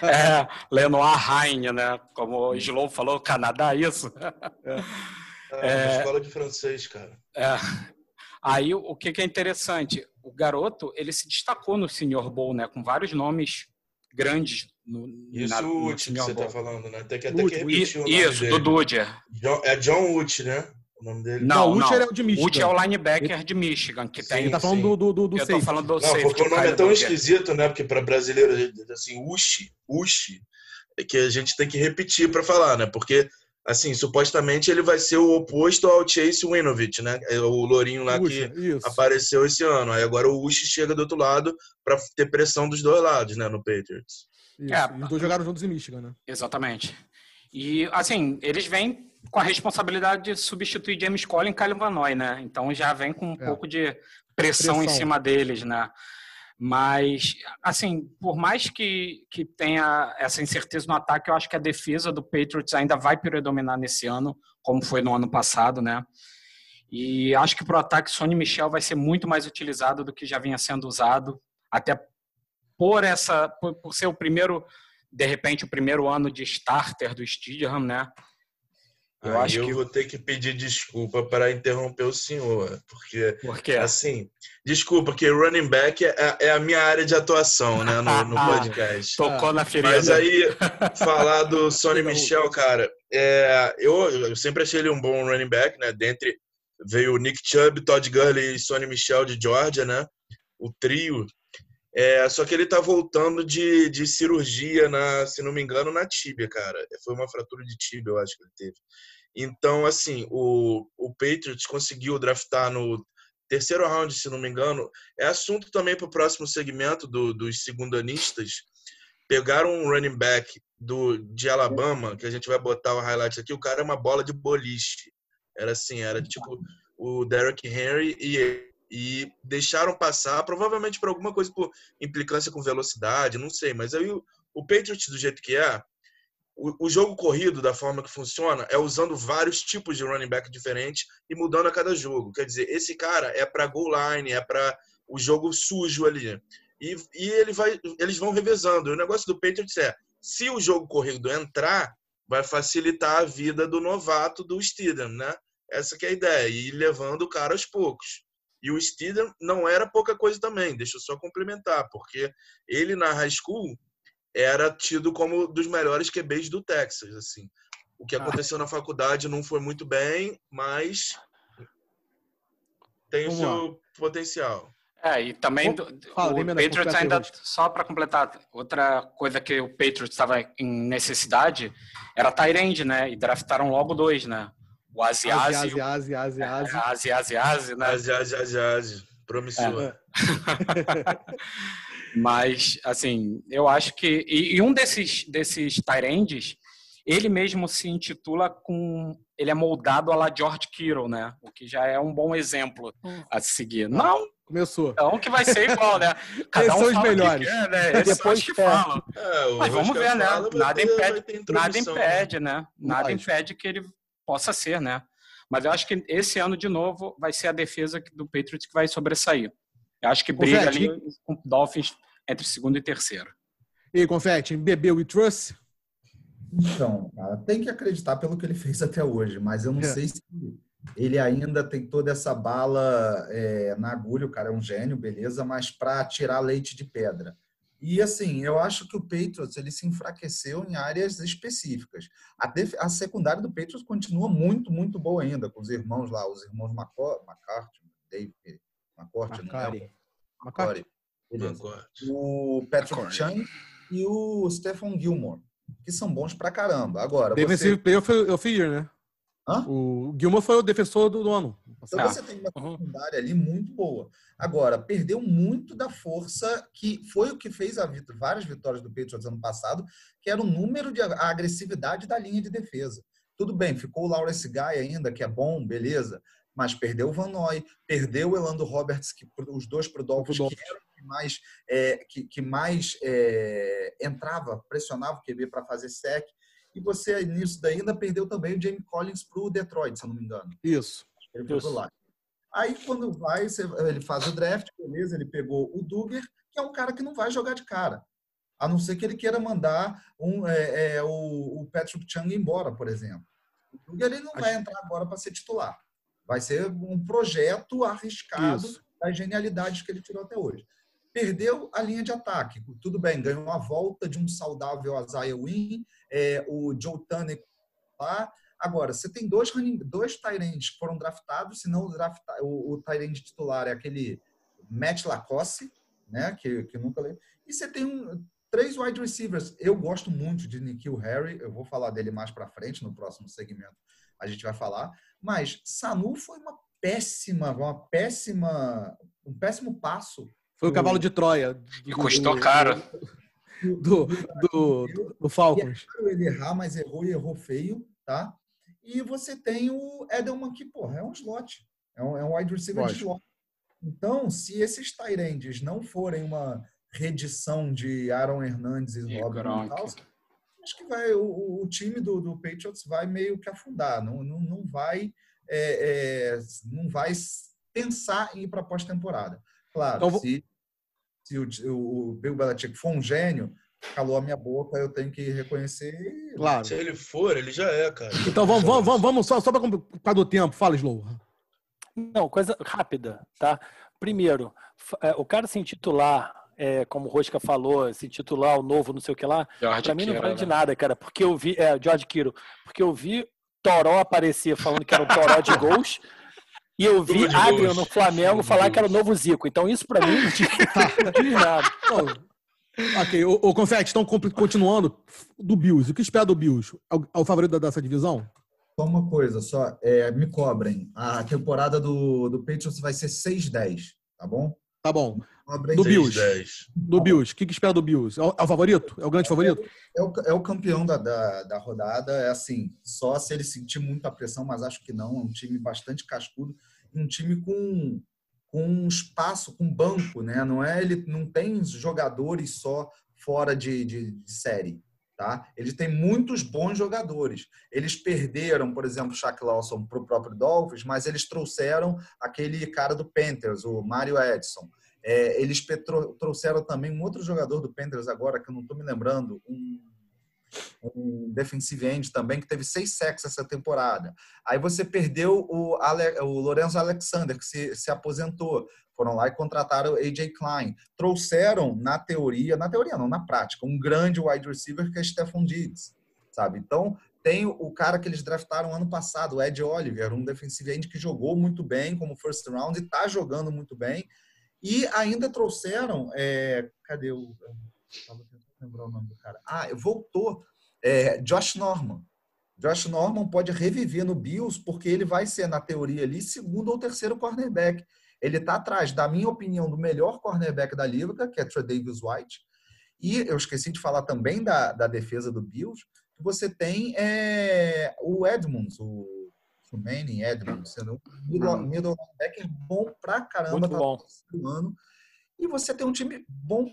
Speaker 5: é, Lenoir Rainha, né? Como o Slow falou, Canadá, isso?
Speaker 2: É, é, é escola de francês, cara.
Speaker 5: É. Aí o que, que é interessante, o garoto ele se destacou no Senior Bowl, né? Com vários nomes grandes no,
Speaker 2: Isso na, o Uchi que você está falando, né? Até que, até que repetiu o
Speaker 5: nome Isso, dele. do Dude.
Speaker 2: é John Uchi, né?
Speaker 5: o nome dele? Não, não, é o de Michigan. Uchi é o linebacker de Michigan, que sim, tem... Ele
Speaker 1: tá falando sim. do, do, do
Speaker 5: Eu tô falando do não, safety.
Speaker 2: porque o nome é tão esquisito, né? Porque para brasileiro, assim, Uchi, Uchi, é que a gente tem que repetir para falar, né? Porque, assim, supostamente ele vai ser o oposto ao Chase Winovich, né? É o lourinho lá Uchi, que isso. apareceu esse ano. Aí agora o Uchi chega do outro lado para ter pressão dos dois lados, né? No Patriots.
Speaker 1: Isso. É, Os dois jogaram juntos em Michigan, né?
Speaker 5: Exatamente. E, assim, eles vêm com a responsabilidade de substituir James Collins e Kyle Van Noy, né? Então já vem com um é. pouco de pressão, pressão, em cima deles, né? Mas, assim, por mais que, que tenha essa incerteza no ataque, eu acho que a defesa do Patriots ainda vai predominar nesse ano, como foi no ano passado, né? E acho que para o ataque, Sonny Michel vai ser muito mais utilizado do que já vinha sendo usado, até por essa, por, por ser o primeiro, de repente, o primeiro ano de starter do Stidham, né?
Speaker 2: Eu Aí acho eu que vou ter que pedir desculpa para interromper o senhor, porque
Speaker 5: Por quê?
Speaker 2: assim, desculpa, que running back é, é, a minha área de atuação, né, no, no podcast.
Speaker 5: Tocou na ferida.
Speaker 2: Mas aí falar do Sonny Michel, cara, é, eu, eu, sempre achei ele um bom running back, né? Dentre veio o Nick Chubb, Todd Gurley e Sonny Michel de Georgia, né? O trio é, só que ele tá voltando de, de cirurgia, na, se não me engano, na tíbia, cara. Foi uma fratura de tíbia, eu acho que ele teve. Então, assim, o, o Patriots conseguiu draftar no terceiro round, se não me engano. É assunto também para o próximo segmento do, dos segundanistas. Pegaram um running back do, de Alabama, que a gente vai botar o highlight aqui. O cara é uma bola de boliche. Era assim, era tipo o Derrick Henry e e deixaram passar, provavelmente por alguma coisa por implicância com velocidade, não sei, mas aí o, o Patriots do jeito que é, o, o, jogo corrido da forma que funciona é usando vários tipos de running back diferentes e mudando a cada jogo. Quer dizer, esse cara é para goal line, é para o jogo sujo ali. E, e ele vai, eles vão revezando. O negócio do Patriots é, se o jogo corrido entrar, vai facilitar a vida do novato do Steedham, né? Essa que é a ideia, e levando o cara aos poucos. E o Steedham não era pouca coisa também, deixa eu só complementar, porque ele na high school era tido como dos melhores QBs do Texas, assim. O que ah. aconteceu na faculdade não foi muito bem, mas tem o seu potencial.
Speaker 5: É, e também do, Fala, o Patriots ainda, só para completar, outra coisa que o Patriots estava em necessidade era Tyrande, né? E draftaram logo dois, né? O Asiasi.
Speaker 1: Asi, Asi, Asi, Asi.
Speaker 5: Asi, Asi, Asi, né?
Speaker 2: Promissor. É.
Speaker 5: Mas, assim, eu acho que... E, e um desses, desses Tyrands, ele mesmo se intitula com ele é moldado a la George Kittle, né? O que já é um bom exemplo hum. a seguir. Não
Speaker 1: Começou.
Speaker 5: Então que vai ser igual, né?
Speaker 1: Cada um são os melhores.
Speaker 5: Quer, né? Depois que fala. É, Mas vamos ver, né? Nada impede, nada impede, né? Nada impede que ele possa ser, né? Mas eu acho que esse ano, de novo, vai ser a defesa do Patriots que vai sobressair. Eu acho que briga Confete. ali com o Dolphins entre segundo e terceiro.
Speaker 1: E Confete, bebeu we trust?
Speaker 4: Então, cara, tem que acreditar pelo que ele fez até hoje, mas eu não é. sei se ele ainda tem toda essa bala é, na agulha. O cara é um gênio, beleza, mas para tirar leite de pedra. E assim, eu acho que o Patriots ele se enfraqueceu em áreas específicas. A, def... a secundária do Patriots continua muito, muito boa ainda, com os irmãos lá, os irmãos McCarthy, Dave McCourty,
Speaker 1: McCarthy.
Speaker 4: McCarthy. O Patrick Chung e o Stephen Gilmore que são bons pra caramba. Agora.
Speaker 1: Defensive você... Player of the Year, né? Hã? O Gilmore foi o defensor do, do ano.
Speaker 4: Então você tem uma uhum. secundária ali muito boa. Agora, perdeu muito da força que foi o que fez várias vitórias do Patriots ano passado, que era o número de a agressividade da linha de defesa. Tudo bem, ficou o Lawrence Guy ainda, que é bom, beleza, mas perdeu o Van Noy, perdeu o Elando Roberts, que os dois pro Dolphins, que eram que mais, é, que, que mais é, entrava, pressionava o QB para fazer sec. E você, nisso daí, ainda perdeu também o Jamie Collins para o Detroit, se eu não me engano.
Speaker 1: Isso.
Speaker 4: Ele foi lá. Aí, quando vai, ele faz o draft, beleza, ele pegou o Duggar, que é um cara que não vai jogar de cara. A não ser que ele queira mandar um, é, é, o, o Patrick Chung embora, por exemplo. O Duggar ele não Acho... vai entrar agora para ser titular. Vai ser um projeto arriscado Isso. das genialidades que ele tirou até hoje. Perdeu a linha de ataque. Tudo bem, ganhou a volta de um saudável Isaiah Wynn, é, o Joe Tunney lá. Agora, você tem dois, dois Tyrants que foram draftados, se não o, draft, o, o Tyrant titular é aquele Matt Lacoste, né, que, que nunca lembro. E você tem um, três wide receivers. Eu gosto muito de Nikhil Harry, eu vou falar dele mais para frente no próximo segmento. A gente vai falar, mas Sanu foi uma péssima, uma péssima, um péssimo passo
Speaker 1: foi o cavalo de Troia.
Speaker 5: E custou caro.
Speaker 1: Do, do, do, do Falcons.
Speaker 4: É ele errar, mas errou e errou feio, tá? E você tem o Edelman, que, porra, é um slot. É um, é um wide receiver Lógico. de slot. Então, se esses Tyrands não forem uma redição de Aaron Hernandes e, e Robin acho que vai, o, o time do, do, Patriots vai meio que afundar. Não, não, não vai é, é, não vai pensar em ir para pós-temporada. Claro, então, se, se o, o Bill Belichick for um gênio, calou a minha boca, eu tenho que reconhecer.
Speaker 2: Claro. Se ele for, ele já é, cara.
Speaker 1: Então vamos, vamos, vamos, vamos só, só para causa do tempo, fala, Slow.
Speaker 3: Não, coisa rápida, tá? Primeiro, é, o cara se intitular, é, como o Rosca falou, se intitular o novo, não sei o que lá, para mim não vale de né? nada, cara, porque eu vi, é, George Kiro, porque eu vi Toró aparecer falando que era um Toró de gols. E eu vi Adrian no Flamengo falar que era o novo Zico. Então isso para mim não tinha nada.
Speaker 1: Ok, o, o Confete, estão continuando do Bills. O que espera do Bills? É o, favorito dessa divisão?
Speaker 4: Só uma coisa, só é, me cobrem. A temporada do, do Patriots vai ser 6-10, tá bom?
Speaker 1: Tá bom. Do Bills. Do Bills. O que, que espera do Bills? É o, é o, favorito? É o grande favorito?
Speaker 4: É, o, é o campeão da, da, da, rodada. É assim, só se ele sentir muita pressão, mas acho que não. É um time bastante cascudo. Um time com, com espaço, com banco, né? Não é ele não tem jogadores só fora de, de, de série. Tá? Eles têm muitos bons jogadores. Eles perderam, por exemplo, o Shaq Lawson para o próprio Dolphins, mas eles trouxeram aquele cara do Panthers, o Mario Edson. É, eles trouxeram também um outro jogador do Panthers agora, que eu não estou me lembrando, um, um defensive end também, que teve seis sacks essa temporada. Aí você perdeu o, Ale, o Lorenzo Alexander, que se, se aposentou. Foram lá e contrataram o AJ Klein. Trouxeram, na teoria, na teoria não, na prática, um grande wide receiver que é Stephon Diggs, sabe? Então, tem o cara que eles draftaram ano passado, o Ed Oliver, um defensive end que jogou muito bem como first round e está jogando muito bem. E ainda trouxeram. É, cadê o. Lembrar o nome do cara. Ah, voltou. É, Josh Norman. Josh Norman pode reviver no Bills porque ele vai ser, na teoria ali, segundo ou terceiro cornerback. Ele está atrás, da minha opinião, do melhor cornerback da liga, que é Trey Davis White. E eu esqueci de falar também da, da defesa do Bills, que você tem é, o Edmonds, o Manning, Edmonds, sendo um middle, middle linebacker bom pra caramba.
Speaker 3: Muito bom.
Speaker 4: Ano. E você tem um time bom.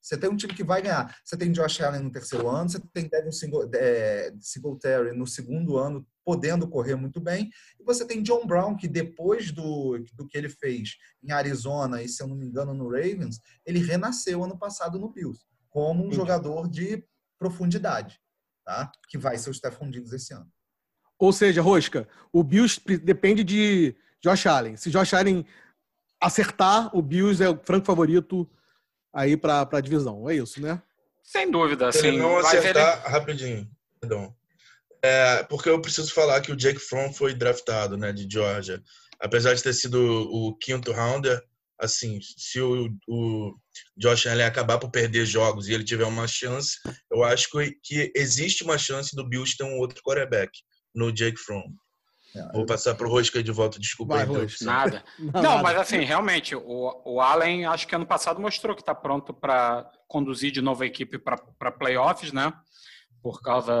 Speaker 4: Você tem um time que vai ganhar. Você tem Josh Allen no terceiro ano, você tem Devin é, Singletary no segundo ano, podendo correr muito bem. E você tem John Brown, que depois do, do que ele fez em Arizona e, se eu não me engano, no Ravens, ele renasceu ano passado no Bills, como um jogador de profundidade tá? que vai ser o Stephon Diggs esse ano.
Speaker 1: Ou seja, Rosca, o Bills depende de Josh Allen. Se Josh Allen acertar, o Bills é o franco favorito aí para a divisão. É isso, né?
Speaker 5: Sem dúvida.
Speaker 2: Ele não acertar, ele... rapidinho, perdão. É, porque eu preciso falar que o Jake Fromm foi draftado, né, de Georgia. Apesar de ter sido o quinto rounder, assim, se o, o Josh Allen acabar por perder jogos e ele tiver uma chance, eu acho que, que existe uma chance do Bills ter um outro quarterback no Jake Fromm. É, Vou passar para o Rosca de volta, desculpa Vai,
Speaker 5: aí. Nada. Não, mas assim, realmente, o, o Allen, acho que ano passado mostrou que está pronto para conduzir de novo a equipe para playoffs, né? Por causa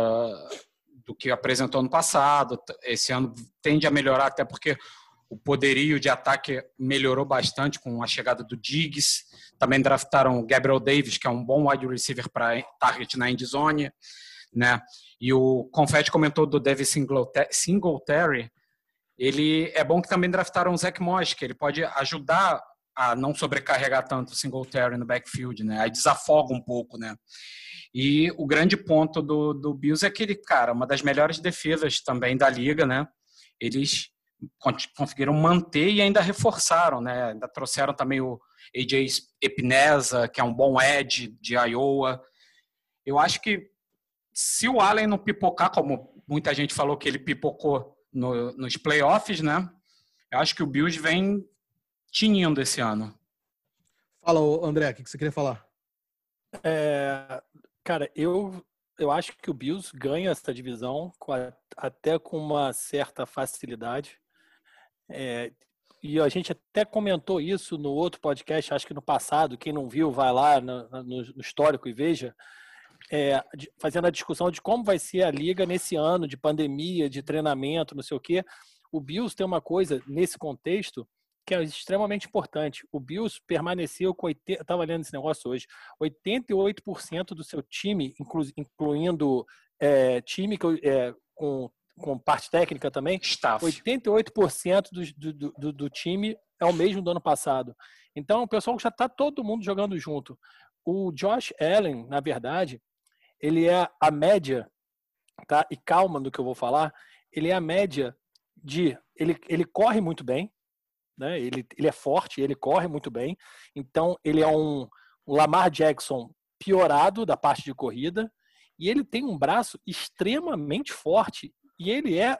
Speaker 5: do que apresentou no passado. Esse ano tende a melhorar, até porque o poderio de ataque melhorou bastante com a chegada do Diggs. Também draftaram o Gabriel Davis, que é um bom wide receiver para target na end zone, né? E o Confetti comentou do Devin Singletary. Ele é bom que também draftaram o Zach Moss, que ele pode ajudar a não sobrecarregar tanto o Singletary no backfield, né? Aí desafoga um pouco, né? E o grande ponto do, do Bills é que ele, cara, uma das melhores defesas também da liga, né? Eles conseguiram manter e ainda reforçaram, né? Ainda trouxeram também o AJ Epinesa, que é um bom edge de Iowa. Eu acho que se o Allen não pipocar, como muita gente falou que ele pipocou no, nos playoffs, né? Eu acho que o Bills vem tinindo esse ano.
Speaker 1: Fala, André, o que você queria falar?
Speaker 3: É, cara, eu eu acho que o Bills ganha essa divisão com a, até com uma certa facilidade. É, e a gente até comentou isso no outro podcast, acho que no passado. Quem não viu, vai lá no, no, no histórico e veja. É, fazendo a discussão de como vai ser a liga nesse ano de pandemia, de treinamento, não sei o quê. O Bills tem uma coisa nesse contexto que é extremamente importante. O Bills permaneceu com 80, estava lendo esse negócio hoje, 88% do seu time, inclu, incluindo é, time que, é, com com parte técnica também,
Speaker 5: Staff.
Speaker 3: 88% do, do, do, do time é o mesmo do ano passado. Então, o pessoal já está todo mundo jogando junto. O Josh Allen, na verdade, ele é a média, tá? E calma no que eu vou falar, ele é a média de. Ele, ele corre muito bem, né? Ele, ele é forte, ele corre muito bem. Então, ele é um, um Lamar Jackson piorado da parte de corrida. E ele tem um braço extremamente forte e ele é.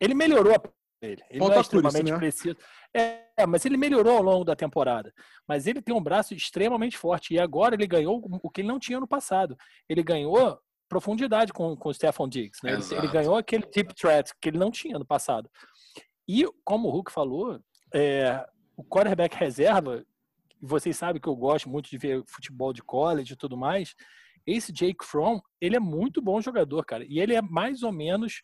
Speaker 3: Ele melhorou ele. Ele
Speaker 1: Falta não é extremamente né? preciso.
Speaker 3: É, mas ele melhorou ao longo da temporada. Mas ele tem um braço extremamente forte. E agora ele ganhou o que ele não tinha no passado. Ele ganhou profundidade com, com o Stephon Diggs. Né? Ele ganhou aquele tip threat que ele não tinha no passado. E, como o Hulk falou, é, o quarterback reserva, vocês sabem que eu gosto muito de ver futebol de college e tudo mais, esse Jake Fromm, ele é muito bom jogador, cara. E ele é mais ou menos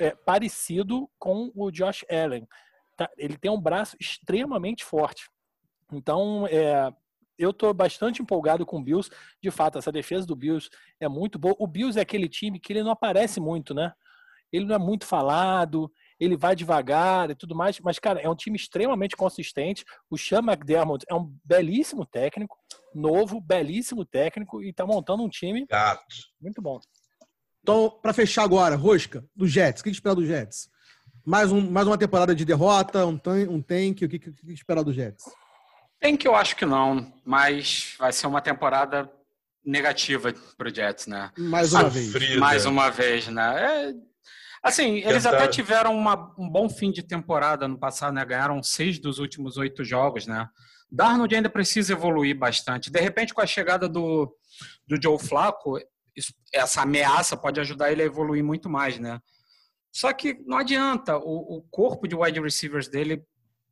Speaker 3: é, parecido com o Josh Allen. Tá? Ele tem um braço extremamente forte. Então, é, eu estou bastante empolgado com o Bills. De fato, essa defesa do Bills é muito boa. O Bills é aquele time que ele não aparece muito, né? Ele não é muito falado, ele vai devagar e tudo mais, mas, cara, é um time extremamente consistente. O Sean McDermott é um belíssimo técnico, novo, belíssimo técnico, e tá montando um time
Speaker 2: Gato.
Speaker 3: muito bom.
Speaker 1: Então, para fechar agora, Rosca, do Jets. O que esperar do Jets? Mais, um, mais uma temporada de derrota, um, tan um tank, o que, que, que esperar do Jets?
Speaker 5: Tem que eu acho que não, mas vai ser uma temporada negativa pro Jets, né?
Speaker 1: Mais uma vez.
Speaker 2: Sofrida.
Speaker 5: Mais uma vez, né? É, assim, eles
Speaker 2: Tentar-
Speaker 5: até tiveram uma- um bom fim de temporada no passado, né? Ganharam seis dos últimos oito jogos, né? Darnold ainda precisa evoluir bastante. De repente, com a chegada do, do Joe Flacco, isso- essa ameaça pode ajudar ele a evoluir muito mais, né? Só que não adianta, o, o corpo de wide receivers dele,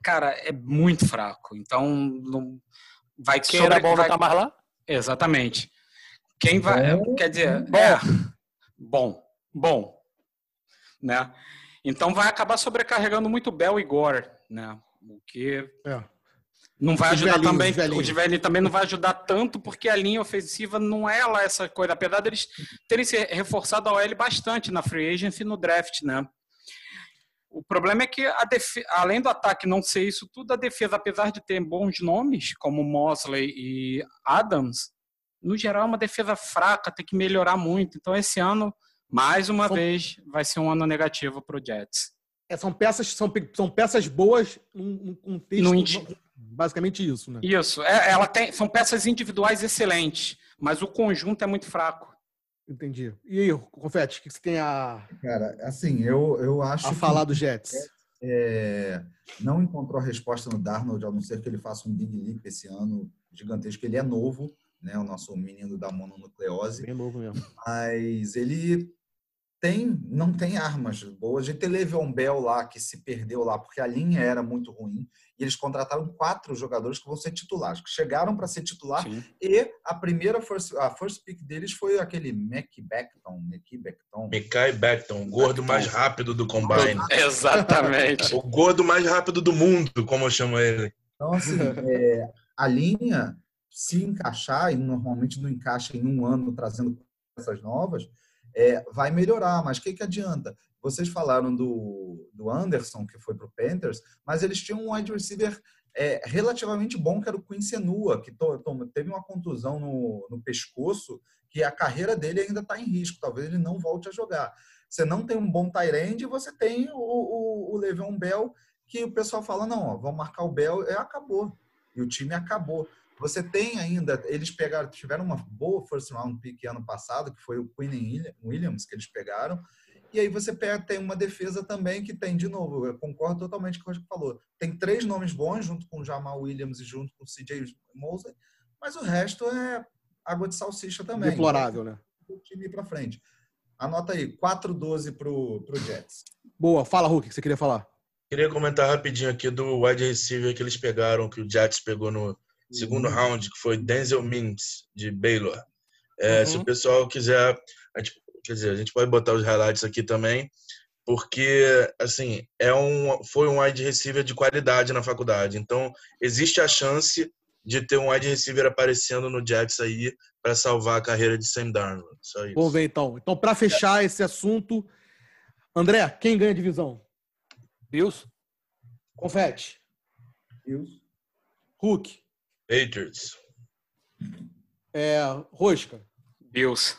Speaker 5: cara, é muito fraco. Então, não vai
Speaker 3: Quem era
Speaker 5: sobre-
Speaker 3: bom
Speaker 5: vai-
Speaker 3: não tá mais lá?
Speaker 5: Exatamente. Quem vai.
Speaker 4: Bom.
Speaker 5: Quer dizer,
Speaker 3: Bom.
Speaker 5: é. Bom. Bom. Né? Então vai acabar sobrecarregando muito Bell e Gore, né? O que
Speaker 1: É.
Speaker 5: não vai
Speaker 1: Os
Speaker 5: ajudar
Speaker 1: velhinhos,
Speaker 5: também. O de velhinho também não vai ajudar tanto, porque a linha ofensiva não é lá essa coisa. Apesar deles terem se reforçado a OL bastante na free agency e no draft, né? O problema é que, além do ataque não ser isso tudo, a defesa, apesar de ter bons nomes, como Mosley e Adams, no geral é uma defesa fraca, tem que melhorar muito. Então, esse ano, mais uma
Speaker 1: São-
Speaker 5: vez, vai ser um ano negativo para o Jets.
Speaker 1: É, são peças são, são peças boas num, num contexto.
Speaker 5: No indi-
Speaker 1: Basicamente isso, né?
Speaker 5: Isso, é- ela tem, são peças individuais excelentes, mas o conjunto é muito fraco.
Speaker 1: Entendi. E aí, Confete, o que você tem a,
Speaker 4: Cara, assim, eu, eu acho
Speaker 1: a
Speaker 4: que
Speaker 1: falar do Jets?
Speaker 4: é, não encontrou a resposta no Darnold, a não ser que ele faça um big leap esse ano gigantesco. Ele é novo, né? O nosso menino da mononucleose.
Speaker 1: Bem novo mesmo.
Speaker 4: mas ele tem, não tem armas boas. A gente tem Le'Veon Bell lá, que se perdeu lá, porque a linha era muito ruim, e eles contrataram quatro jogadores que vão ser titulares, que chegaram para ser titular,
Speaker 5: Sim.
Speaker 4: e a primeira first, a first pick deles foi aquele Mac Beckton, Mac Beckton.
Speaker 2: Mikai Beckton, o gordo mais rápido do Combine.
Speaker 5: Exatamente.
Speaker 2: O gordo mais rápido do mundo, como eu chamo ele.
Speaker 4: Então, assim, é, a linha, se encaixar, e normalmente não encaixa em um ano trazendo peças novas, é, vai melhorar. Mas o que, que adianta? Vocês falaram do, do Anderson, que foi para o Panthers, mas eles tinham um wide receiver é, relativamente bom, que era o Quincy Enua, que to- to- teve uma contusão no, no pescoço, que a carreira dele ainda está em risco. Talvez ele não volte a jogar. Você não tem um bom tight e você tem o, o, o Bell, que o pessoal fala, não, ó, vamos marcar o Bell, é, acabou. E o time acabou. Você tem ainda, eles pegaram, tiveram uma boa first round pick ano passado, que foi o Quinn Williams que eles pegaram. E aí você pega, tem uma defesa também que tem, de novo, eu concordo totalmente com o que você falou. Tem três nomes bons, junto com o Jamal Williams e junto com o CJ Mosley, mas o resto é água de salsicha também.
Speaker 1: Deplorável, né?
Speaker 4: O time ir para frente. Anota aí, 4-12 pro, pro Jets.
Speaker 1: Boa. Fala, Hulk, o que você queria falar?
Speaker 2: Queria comentar rapidinho aqui do wide receiver que eles pegaram, que o Jets pegou no segundo round, que foi Denzel Mims, de Baylor. É,
Speaker 3: Uhum.
Speaker 2: Se o pessoal quiser, a gente, quer dizer, a gente pode botar os highlights aqui também, porque, assim, é um, foi um wide receiver de qualidade na faculdade. Então, existe a chance de ter um wide receiver aparecendo no Jets aí para salvar a carreira de Sam Darnold. Só isso.
Speaker 1: Vamos ver então. Então, para fechar esse assunto, André, quem ganha a divisão?
Speaker 3: Bills?
Speaker 1: Confete.
Speaker 4: Isso.
Speaker 1: Hulk.
Speaker 2: Patriots.
Speaker 1: É, Rosca.
Speaker 5: Bills.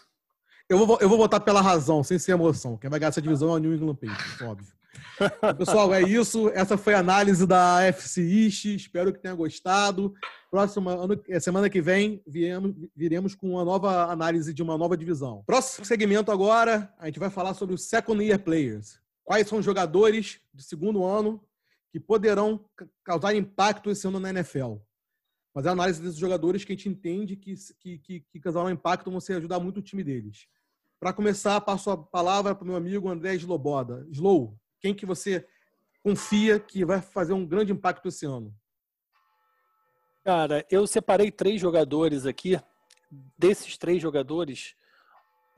Speaker 1: Eu vou, eu vou votar pela razão, sem ser emoção. Quem vai ganhar essa divisão é o New England Patriots, óbvio. Pessoal, é isso. Essa foi a análise da FC East. Espero que tenha gostado. Próxima ano, é, semana que vem viemos, viremos com uma nova análise de uma nova divisão. Próximo segmento agora, a gente vai falar sobre os Second Year Players. Quais são os jogadores de segundo ano que poderão ca- causar impacto esse ano na NFL? Fazer a análise desses jogadores que a gente entende que, que, que, que causarão impacto vão ajudar muito o time deles. Para começar, passo a palavra para o meu amigo André Sloboda. Slow, quem que você confia que vai fazer um grande impacto esse ano?
Speaker 3: Cara, eu separei três jogadores aqui. Desses três jogadores,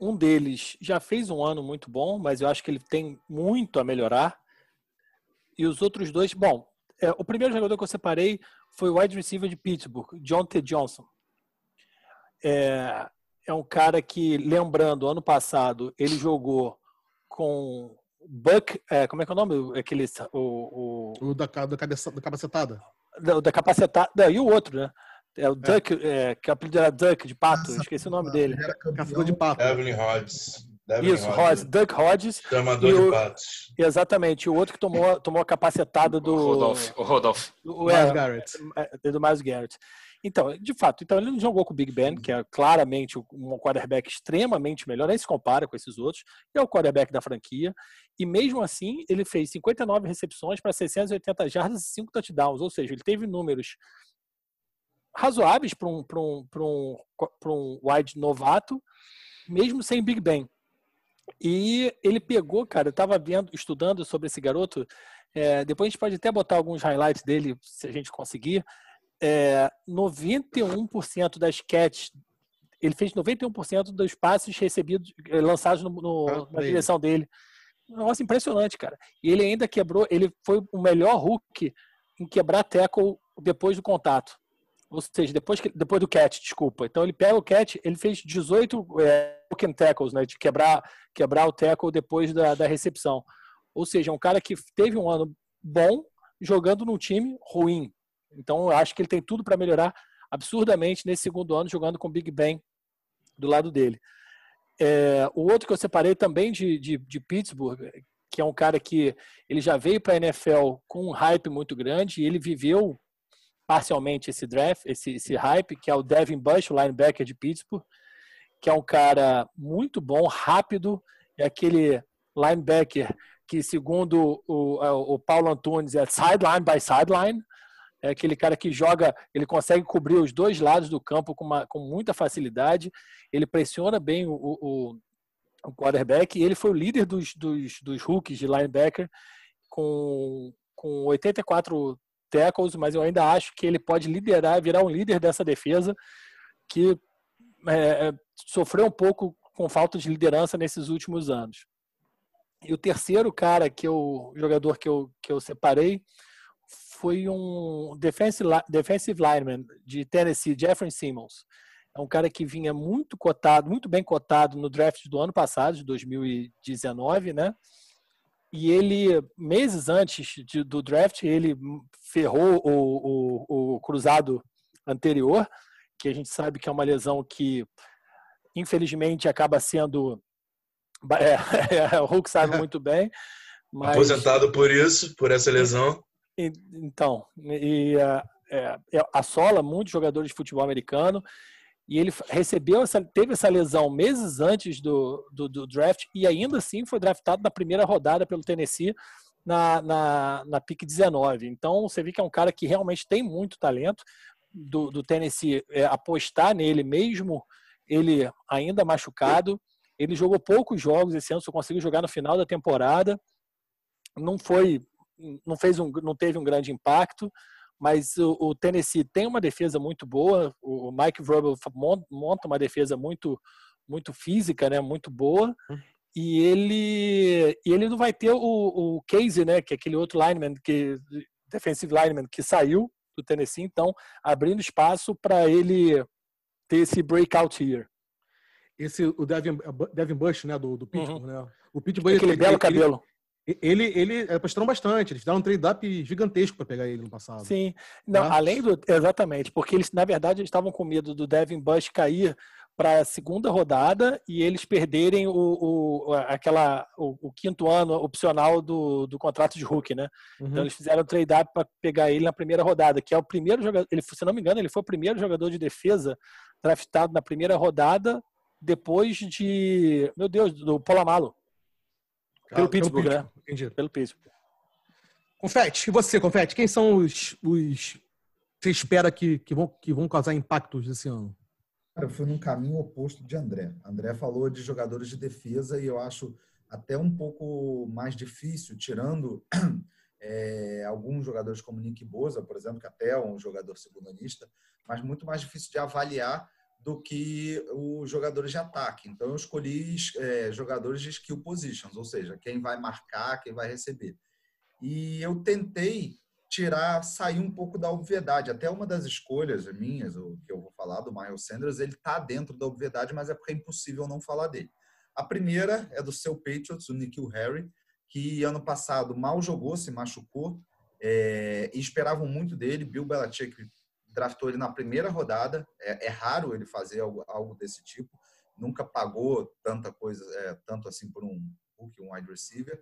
Speaker 3: um deles já fez um ano muito bom, mas eu acho que ele tem muito a melhorar. E os outros dois, bom, é, o primeiro jogador que eu separei foi o wide receiver de Pittsburgh, John T. Johnson. É, é um cara que, lembrando, ano passado ele jogou com Buck, é, como é que é o nome? Aquele, o,
Speaker 1: o... o da, da, cabeça, da capacetada.
Speaker 3: Da, da capacetada. E o outro, né? É o Duck, é. É, que o apelido era Duck de pato, Nossa, esqueci o nome dele.
Speaker 1: Caçador de pato.
Speaker 2: Evelyn Hodges.
Speaker 3: Devin Isso, Hodges. Duck Hodges.
Speaker 2: Chamador de patos.
Speaker 3: Exatamente. O outro que tomou, tomou a capacetada do. O
Speaker 5: Rodolph. O Rodolph.
Speaker 3: O, é, Garrett. É, do Miles Garrett. Então, de fato, então ele não jogou com o Big Ben, que é claramente um quarterback extremamente melhor, nem se compara com esses outros, é o quarterback da franquia, e mesmo assim ele fez 59 recepções para 680 jardas e 5 touchdowns, ou seja, ele teve números razoáveis para um, um, um, um wide novato, mesmo sem Big Ben. E ele pegou, cara, eu estava vendo, estudando sobre esse garoto, é, depois a gente pode até botar alguns highlights dele, se a gente conseguir, é, 91% das catches, ele fez 91% dos passes recebidos, eh, lançados no, no, ah, na direção dele. Nossa, impressionante, cara. E ele ainda quebrou, ele foi o melhor Hulk em quebrar tackle depois do contato. Ou seja, depois, que, depois do catch, desculpa. Então ele pega o catch, ele fez 18 é, tackles, né? De quebrar, quebrar o tackle depois da, da recepção. Ou seja, um cara que teve um ano bom jogando num time ruim. Então, eu acho que ele tem tudo para melhorar absurdamente nesse segundo ano, jogando com Big Ben do lado dele. É, o outro que eu separei também de, de, de, Pittsburgh, que é um cara que ele já veio para a NFL com um hype muito grande, e ele viveu parcialmente esse draft, esse, esse hype, que é o Devin Bush, o linebacker de Pittsburgh, que é um cara muito bom, rápido, é aquele linebacker que, segundo o, o Paulo Antunes, é sideline by sideline, é aquele cara que joga, ele consegue cobrir os dois lados do campo com, uma, com muita facilidade, ele pressiona bem o, o, o quarterback, e ele foi o líder dos, dos, dos rookies de linebacker com, com 84 tackles, mas eu ainda acho que ele pode liderar, virar um líder dessa defesa, que é, é sofreu um pouco com falta de liderança nesses últimos anos. E o terceiro cara que eu, jogador que eu, que eu separei foi um defensive, defensive lineman de Tennessee, Jeffrey Simmons. É um cara que vinha muito cotado, muito bem cotado no draft do ano passado, de 2019, né? E ele, meses antes de, do draft, ele ferrou o, o, o cruzado anterior, que a gente sabe que é uma lesão que, infelizmente, acaba sendo. É, o Hulk sabe muito bem.
Speaker 2: Mas... Aposentado por isso, por essa lesão.
Speaker 3: Então, e é, é, assola muitos jogadores de futebol americano e ele recebeu essa, teve essa lesão meses antes do, do, do, draft e ainda assim foi draftado na primeira rodada pelo Tennessee na, na, na PIC 19. Então você vê que é um cara que realmente tem muito talento do, do Tennessee é, apostar nele mesmo ele ainda machucado. Ele jogou poucos jogos esse ano, só conseguiu jogar no final da temporada. Não foi não fez um, não teve um grande impacto, mas o, o Tennessee tem uma defesa muito boa. O Mike Vrabel monta uma defesa muito muito física, né, muito boa. Hum. E ele e ele não vai ter o, o Casey, né, que é aquele outro lineman que defensive lineman que saiu do Tennessee, então abrindo espaço para ele ter esse breakout here.
Speaker 1: Esse o Devin, Devin Bush, né, do, do Pittsburgh, uhum. né? O Pittsburgh
Speaker 3: aquele
Speaker 1: ele,
Speaker 3: belo cabelo.
Speaker 1: Ele, ele apostaram bastante, eles deram um trade-up gigantesco para pegar ele no passado.
Speaker 3: Sim, não, tá? além do. Exatamente, porque eles, na verdade, eles estavam com medo do Devin Bush cair para a segunda rodada e eles perderem o, o, aquela, o, o, quinto ano opcional do, do contrato de Hulk, né? Então, uhum. Então eles fizeram o trade-up para pegar ele na primeira rodada, que é o primeiro jogador. Ele, se não me engano, ele foi o primeiro jogador de defesa draftado na primeira rodada depois de. Meu Deus, do Polamalo. Pelo Pittsburgh, né? Entendi. Pelo Pittsburgh.
Speaker 1: Confete, e você, Confete? Quem são os, os você espera que, que, vão, que vão causar impactos esse ano?
Speaker 4: Eu fui num caminho oposto de André. André falou de jogadores de defesa e eu acho até um pouco mais difícil, tirando é, alguns jogadores como Nick Boza, por exemplo, que até é um jogador segundanista, mas muito mais difícil de avaliar do que os jogadores de ataque. Então, eu escolhi é, jogadores de skill positions, ou seja, quem vai marcar, quem vai receber. E eu tentei tirar, sair um pouco da obviedade. Até uma das escolhas minhas, o que eu vou falar do Miles Sanders, ele está dentro da obviedade, mas é porque é impossível não falar dele. A primeira é do seu Patriots, o Nikhil Harry, que ano passado mal jogou, se machucou, é, e esperavam muito dele. Bill Belichick draftou ele na primeira rodada. É, é raro ele fazer algo, algo, desse tipo. Nunca pagou tanta coisa, é, tanto assim por um rookie, um wide receiver.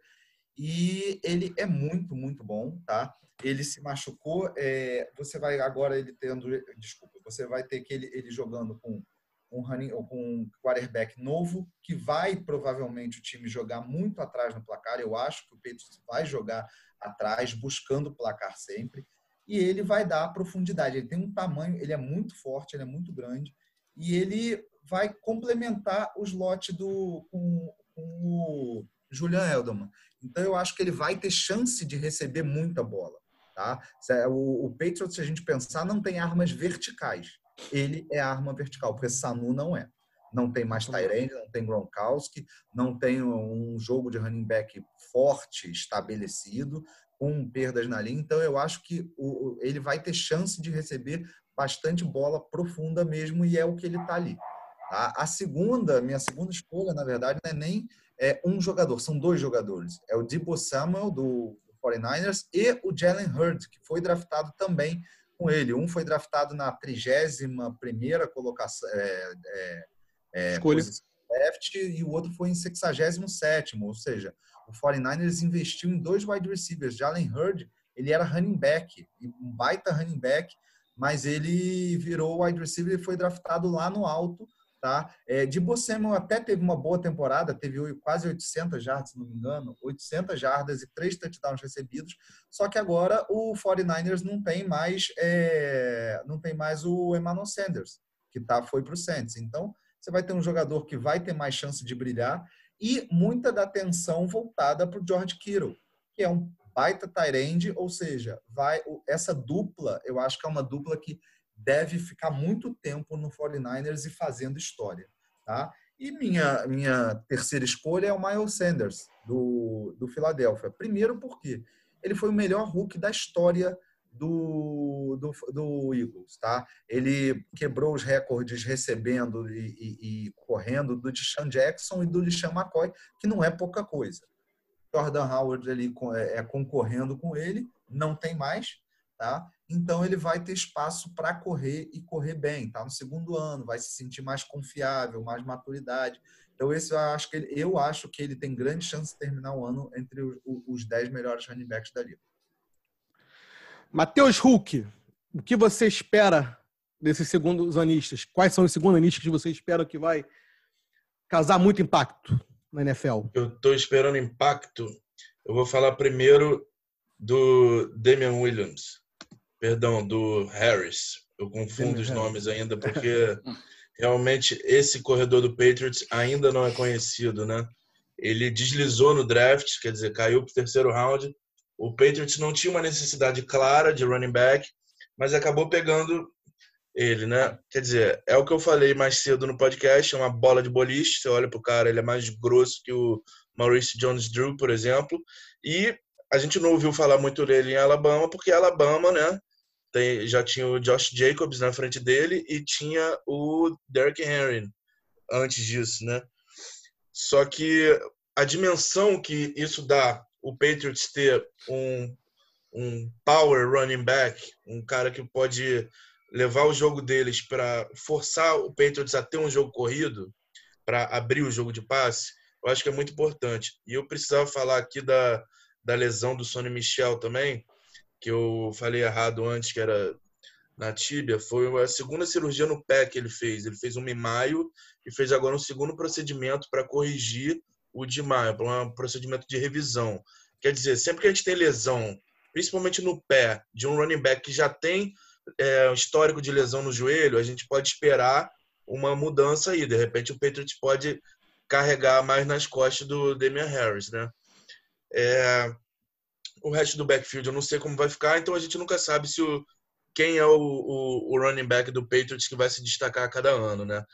Speaker 4: E ele é muito, muito bom, tá? Ele se machucou. É, você vai agora ele tendo, desculpa, você vai ter que ele, ele jogando com um running, com um quarterback novo que vai provavelmente o time jogar muito atrás no placar. Eu acho que o Patriots vai jogar atrás, buscando o placar sempre. E ele vai dar profundidade. Ele tem um tamanho, ele é muito forte, ele é muito grande. E ele vai complementar o slot do, com, com o Julian Edelman. Então eu acho que ele vai ter chance de receber muita bola. Tá? O, o Patriots, se a gente pensar, não tem armas verticais. Ele é arma vertical, porque Sanu não é. Não tem mais Tyrande, não tem Gronkowski, não tem um jogo de running back forte, estabelecido, com perdas na linha. Então eu acho que o, ele vai ter chance de receber bastante bola profunda mesmo, e é o que ele está ali. Tá? A segunda, minha segunda escolha, na verdade, não é nem é, um jogador, são dois jogadores. É o Debo Samuel, do 49ers, e o Jalen Hurd, que foi draftado também com ele. Um foi draftado na 31 primeira colocação, é, é, é,
Speaker 1: Escolha.
Speaker 4: draft, e o outro foi em 67 ou seja, o 49ers investiu em dois wide receivers. Jalen Hurd, ele era running back, um baita running back, mas ele virou wide receiver e foi draftado lá no alto Tá? É, de Samuel até teve uma boa temporada, teve quase 800 jardas, se não me engano, 800 jardas e três touchdowns recebidos. Só que agora o 49ers não tem mais, é, não tem mais o Emmanuel Sanders, que tá, foi para o Saints. Então, você vai ter um jogador que vai ter mais chance de brilhar e muita da atenção voltada para o George Kittle, que é um baita tight ou seja, vai essa dupla, eu acho que é uma dupla que deve ficar muito tempo no 49ers e fazendo história. Tá? E minha, minha terceira escolha é o Miles Sanders, do, do Philadelphia. Primeiro porque ele foi o melhor Hulk da história do, do, do Eagles. Tá? Ele quebrou os recordes recebendo e, e, e correndo do Deshaun Jackson e do Deshaun McCoy, que não é pouca coisa. Jordan Howard ali é, é concorrendo com ele, não tem mais, tá? então ele vai ter espaço para correr e correr bem, tá? No segundo ano, vai se sentir mais confiável, mais maturidade. Então, esse eu acho que ele, eu acho que ele tem grande chance de terminar o ano entre os 10 melhores running backs da liga.
Speaker 1: Matheus Hulk, o que você espera desses segundos anistas? Quais são os segundos anistas que você espera que vai causar muito impacto na NFL?
Speaker 2: Eu estou esperando impacto. Eu vou falar primeiro do Damian Williams perdão, do Harris. Eu confundo os nomes ainda porque realmente esse corredor do Patriots ainda não é conhecido, né? Ele deslizou no draft, quer dizer, caiu para o terceiro round. O Patriots não tinha uma necessidade clara de running back, mas acabou pegando ele, né? Quer dizer, é o que eu falei mais cedo no podcast, é uma bola de boliche. Você olha pro cara, ele é mais grosso que o Maurice Jones-Drew, por exemplo. E a gente não ouviu falar muito dele em Alabama, porque Alabama, né, tem, já tinha o Josh Jacobs na frente dele e tinha o Derrick Henry antes disso, né? Só que a dimensão que isso dá o Patriots ter um, um power running back, um cara que pode levar o jogo deles para forçar o Patriots a ter um jogo corrido, para abrir o jogo de passe, eu acho que é muito importante. E eu precisava falar aqui da, da lesão do Sonny Michel também, que eu falei errado antes, que era na tíbia, foi a segunda cirurgia no pé que ele fez. Ele fez uma em maio e fez agora um segundo procedimento para corrigir o de maio, para um procedimento de revisão. Quer dizer, sempre que a gente tem lesão, principalmente no pé, de um running back que já tem é, um histórico de lesão no joelho, a gente pode esperar uma mudança aí. De repente, o Patriots pode carregar mais nas costas do Damian Harris, né? É, o resto do backfield eu não sei como vai ficar, então a gente nunca sabe se o, quem é o, o, o running back do Patriots que vai se destacar a cada ano, né?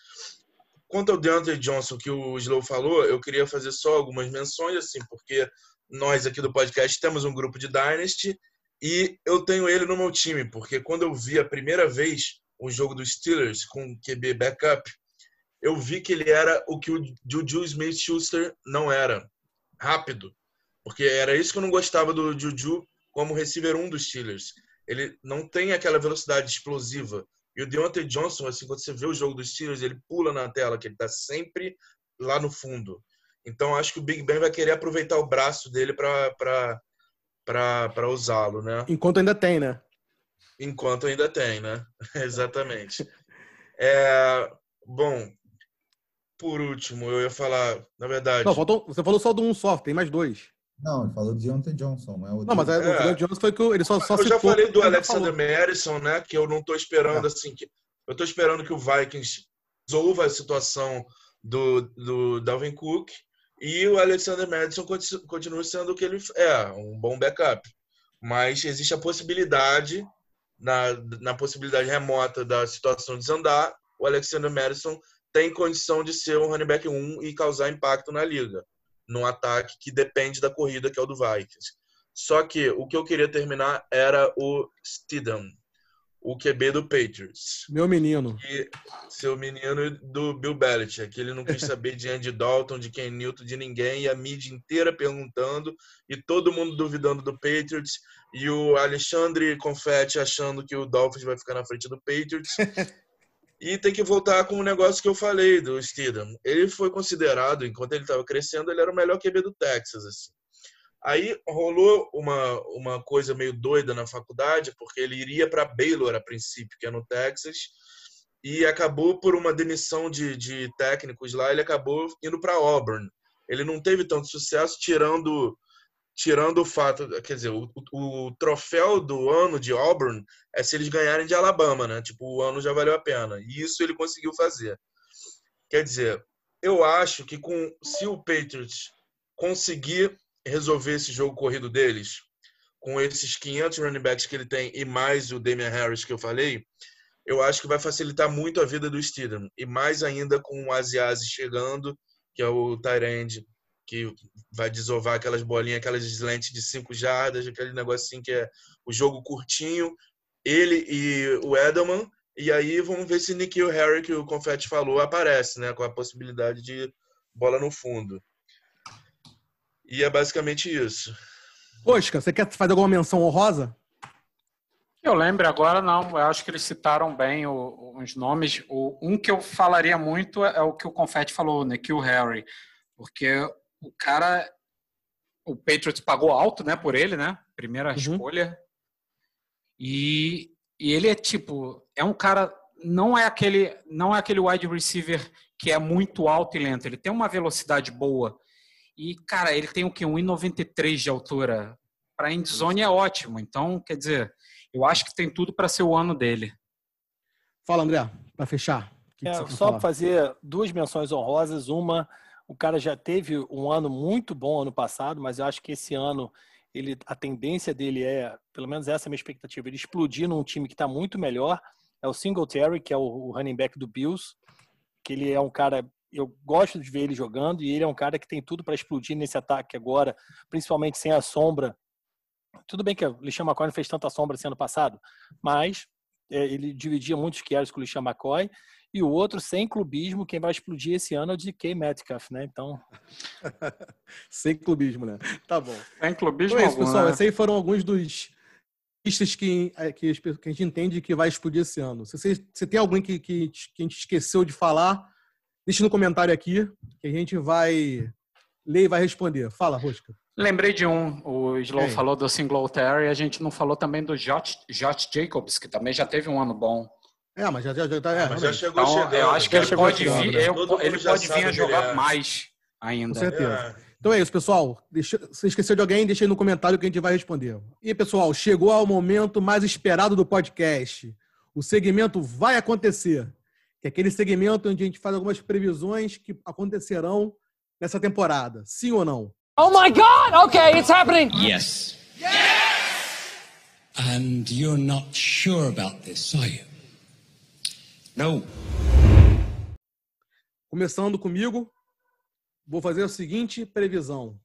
Speaker 2: Quanto ao DeAndre Johnson, que o Slow falou, eu queria fazer só algumas menções, assim, porque nós aqui do podcast temos um grupo de Dynasty e eu tenho ele no meu time, porque quando eu vi a primeira vez o jogo dos Steelers com QB backup, eu vi que ele era o que o Juju Smith-Schuster não era, rápido Porque era isso que eu não gostava do Juju como receiver 1 dos Steelers. Ele não tem aquela velocidade explosiva. E o Deontay Johnson, assim, quando você vê o jogo dos Steelers, ele pula na tela, que ele está sempre lá no fundo. Então, acho que o Big Ben vai querer aproveitar o braço dele para usá-lo, né?
Speaker 1: Enquanto ainda tem, né?
Speaker 2: Enquanto ainda tem, né? Exatamente. É, bom, por último, eu ia falar, na verdade.
Speaker 1: Não, faltou, você falou só do um só, tem mais dois.
Speaker 4: Não, ele falou de Deontay Johnson, não é o
Speaker 1: Não, mas é, o
Speaker 2: É.
Speaker 1: Deontay Johnson foi que ele só, só
Speaker 2: eu já falei do Alexander. Madison, né? Que eu não tô esperando,
Speaker 1: É.
Speaker 2: assim, que eu tô esperando que o Vikings resolva a situação do, do Dalvin Cook e o Alexander Madison conti- continue sendo o que ele é, um bom backup. Mas existe a possibilidade, na, na possibilidade remota da situação desandar, o Alexander Madison tem condição de ser um running back 1 e causar impacto na liga, num ataque que depende da corrida, que é o do Vikings. Só que o que eu queria terminar era o Stidham, o QB do Patriots.
Speaker 1: Meu menino.
Speaker 2: E seu menino do Bill Belichick, que ele não quis saber de Andy Dalton, de Ken Newton, de ninguém, e a mídia inteira perguntando, e todo mundo duvidando do Patriots, e o Alexandre Confetti achando que o Dolphins vai ficar na frente do Patriots. E tem que voltar com o negócio que eu falei do Stidham. Ele foi considerado, enquanto ele estava crescendo, ele era o melhor QB do Texas. Assim. Aí rolou uma, uma coisa meio doida na faculdade, porque ele iria para Baylor a princípio, que é no Texas, e acabou por uma demissão de, de técnicos lá, ele acabou indo para Auburn. Ele não teve tanto sucesso, tirando tirando o fato, quer dizer, o, o, troféu do ano de Auburn é se eles ganharem de Alabama, né? Tipo, o ano já valeu a pena. E isso ele conseguiu fazer. Quer dizer, eu acho que com se o Patriots conseguir resolver esse jogo corrido deles, com esses 500 running backs que ele tem e mais o Damian Harris que eu falei, eu acho que vai facilitar muito a vida do Steedham. E mais ainda com o Asiasi chegando, que é o Tyrande, que vai desovar aquelas bolinhas, aquelas lentes de 5 jardas, aquele negocinho que é o jogo curtinho, ele e o Edelman, e aí vamos ver se Nikhil Harry, que o Confetti falou, aparece, né, com a possibilidade de bola no fundo. E é basicamente isso.
Speaker 1: Oscar, você quer fazer alguma menção honrosa?
Speaker 5: Eu lembro agora, não. Eu acho que eles citaram bem o, os nomes. O, um que eu falaria muito é o que o Confetti falou, Nikhil Harry. Porque o cara, o Patriots pagou alto, né, por ele, né? Primeira
Speaker 1: Uhum.
Speaker 5: escolha. E, e ele é tipo, é um cara, não é aquele, não é aquele wide receiver que é muito alto e lento. Ele tem uma velocidade boa. E cara, ele tem o que 1,93 de altura. Para endzone é ótimo. Então, quer dizer, eu acho que tem tudo para ser o ano dele.
Speaker 1: Fala, André, para fechar. Que que
Speaker 3: É,
Speaker 1: quer
Speaker 3: só
Speaker 1: falar?
Speaker 3: fazer duas menções honrosas. Uma, o cara já teve um ano muito bom ano passado, mas eu acho que esse ano ele, a tendência dele é, pelo menos essa é a minha expectativa, ele explodir num time que está muito melhor. É o Singletary, que é o, running back do Bills, que ele é um cara, eu gosto de ver ele jogando e ele é um cara que tem tudo para explodir nesse ataque agora, principalmente sem a sombra. Tudo bem que o Lixan McCoy não fez tanta sombra esse ano passado, mas é, ele dividia muitos carries com o Lixan McCoy e o outro, sem clubismo, quem vai explodir esse ano é o DK Metcalf, né? Então,
Speaker 1: Sem clubismo, né? Tá bom.
Speaker 5: Tem clubismo
Speaker 1: Então é isso,
Speaker 5: algum,
Speaker 1: pessoal.
Speaker 5: né?
Speaker 1: Esses aí foram alguns dos pistas que, é, que, a gente entende que vai explodir esse ano. Se você, se tem alguém que, que, que a gente esqueceu de falar, deixa no comentário aqui, que a gente vai ler e vai responder. Fala, Rosca.
Speaker 5: Lembrei de um, o Slow
Speaker 1: Quem?
Speaker 5: falou do Singletary, a gente não falou também do Josh, Josh Jacobs, que também já teve um ano bom.
Speaker 1: É, mas já, já, já tá. É,
Speaker 2: Mas já chegou
Speaker 5: Então,
Speaker 2: chegando.
Speaker 5: eu acho que ele pode
Speaker 1: chegando,
Speaker 5: vir,
Speaker 1: né?
Speaker 5: eu- ele pode vir a jogar
Speaker 2: é.
Speaker 5: mais
Speaker 1: Com
Speaker 5: ainda.
Speaker 1: certeza.
Speaker 2: É.
Speaker 1: Então é isso, pessoal. Deixa, se esqueceu de alguém, deixa aí no comentário que a gente vai responder. E, pessoal, chegou ao momento mais esperado do podcast. O segmento vai acontecer. Que é aquele segmento onde a gente faz algumas previsões que acontecerão nessa temporada. Sim ou não?
Speaker 6: Oh my god! Okay, it's happening!
Speaker 7: Yes. And you're not sure about this, are you? No.
Speaker 1: Começando comigo, vou fazer a seguinte previsão.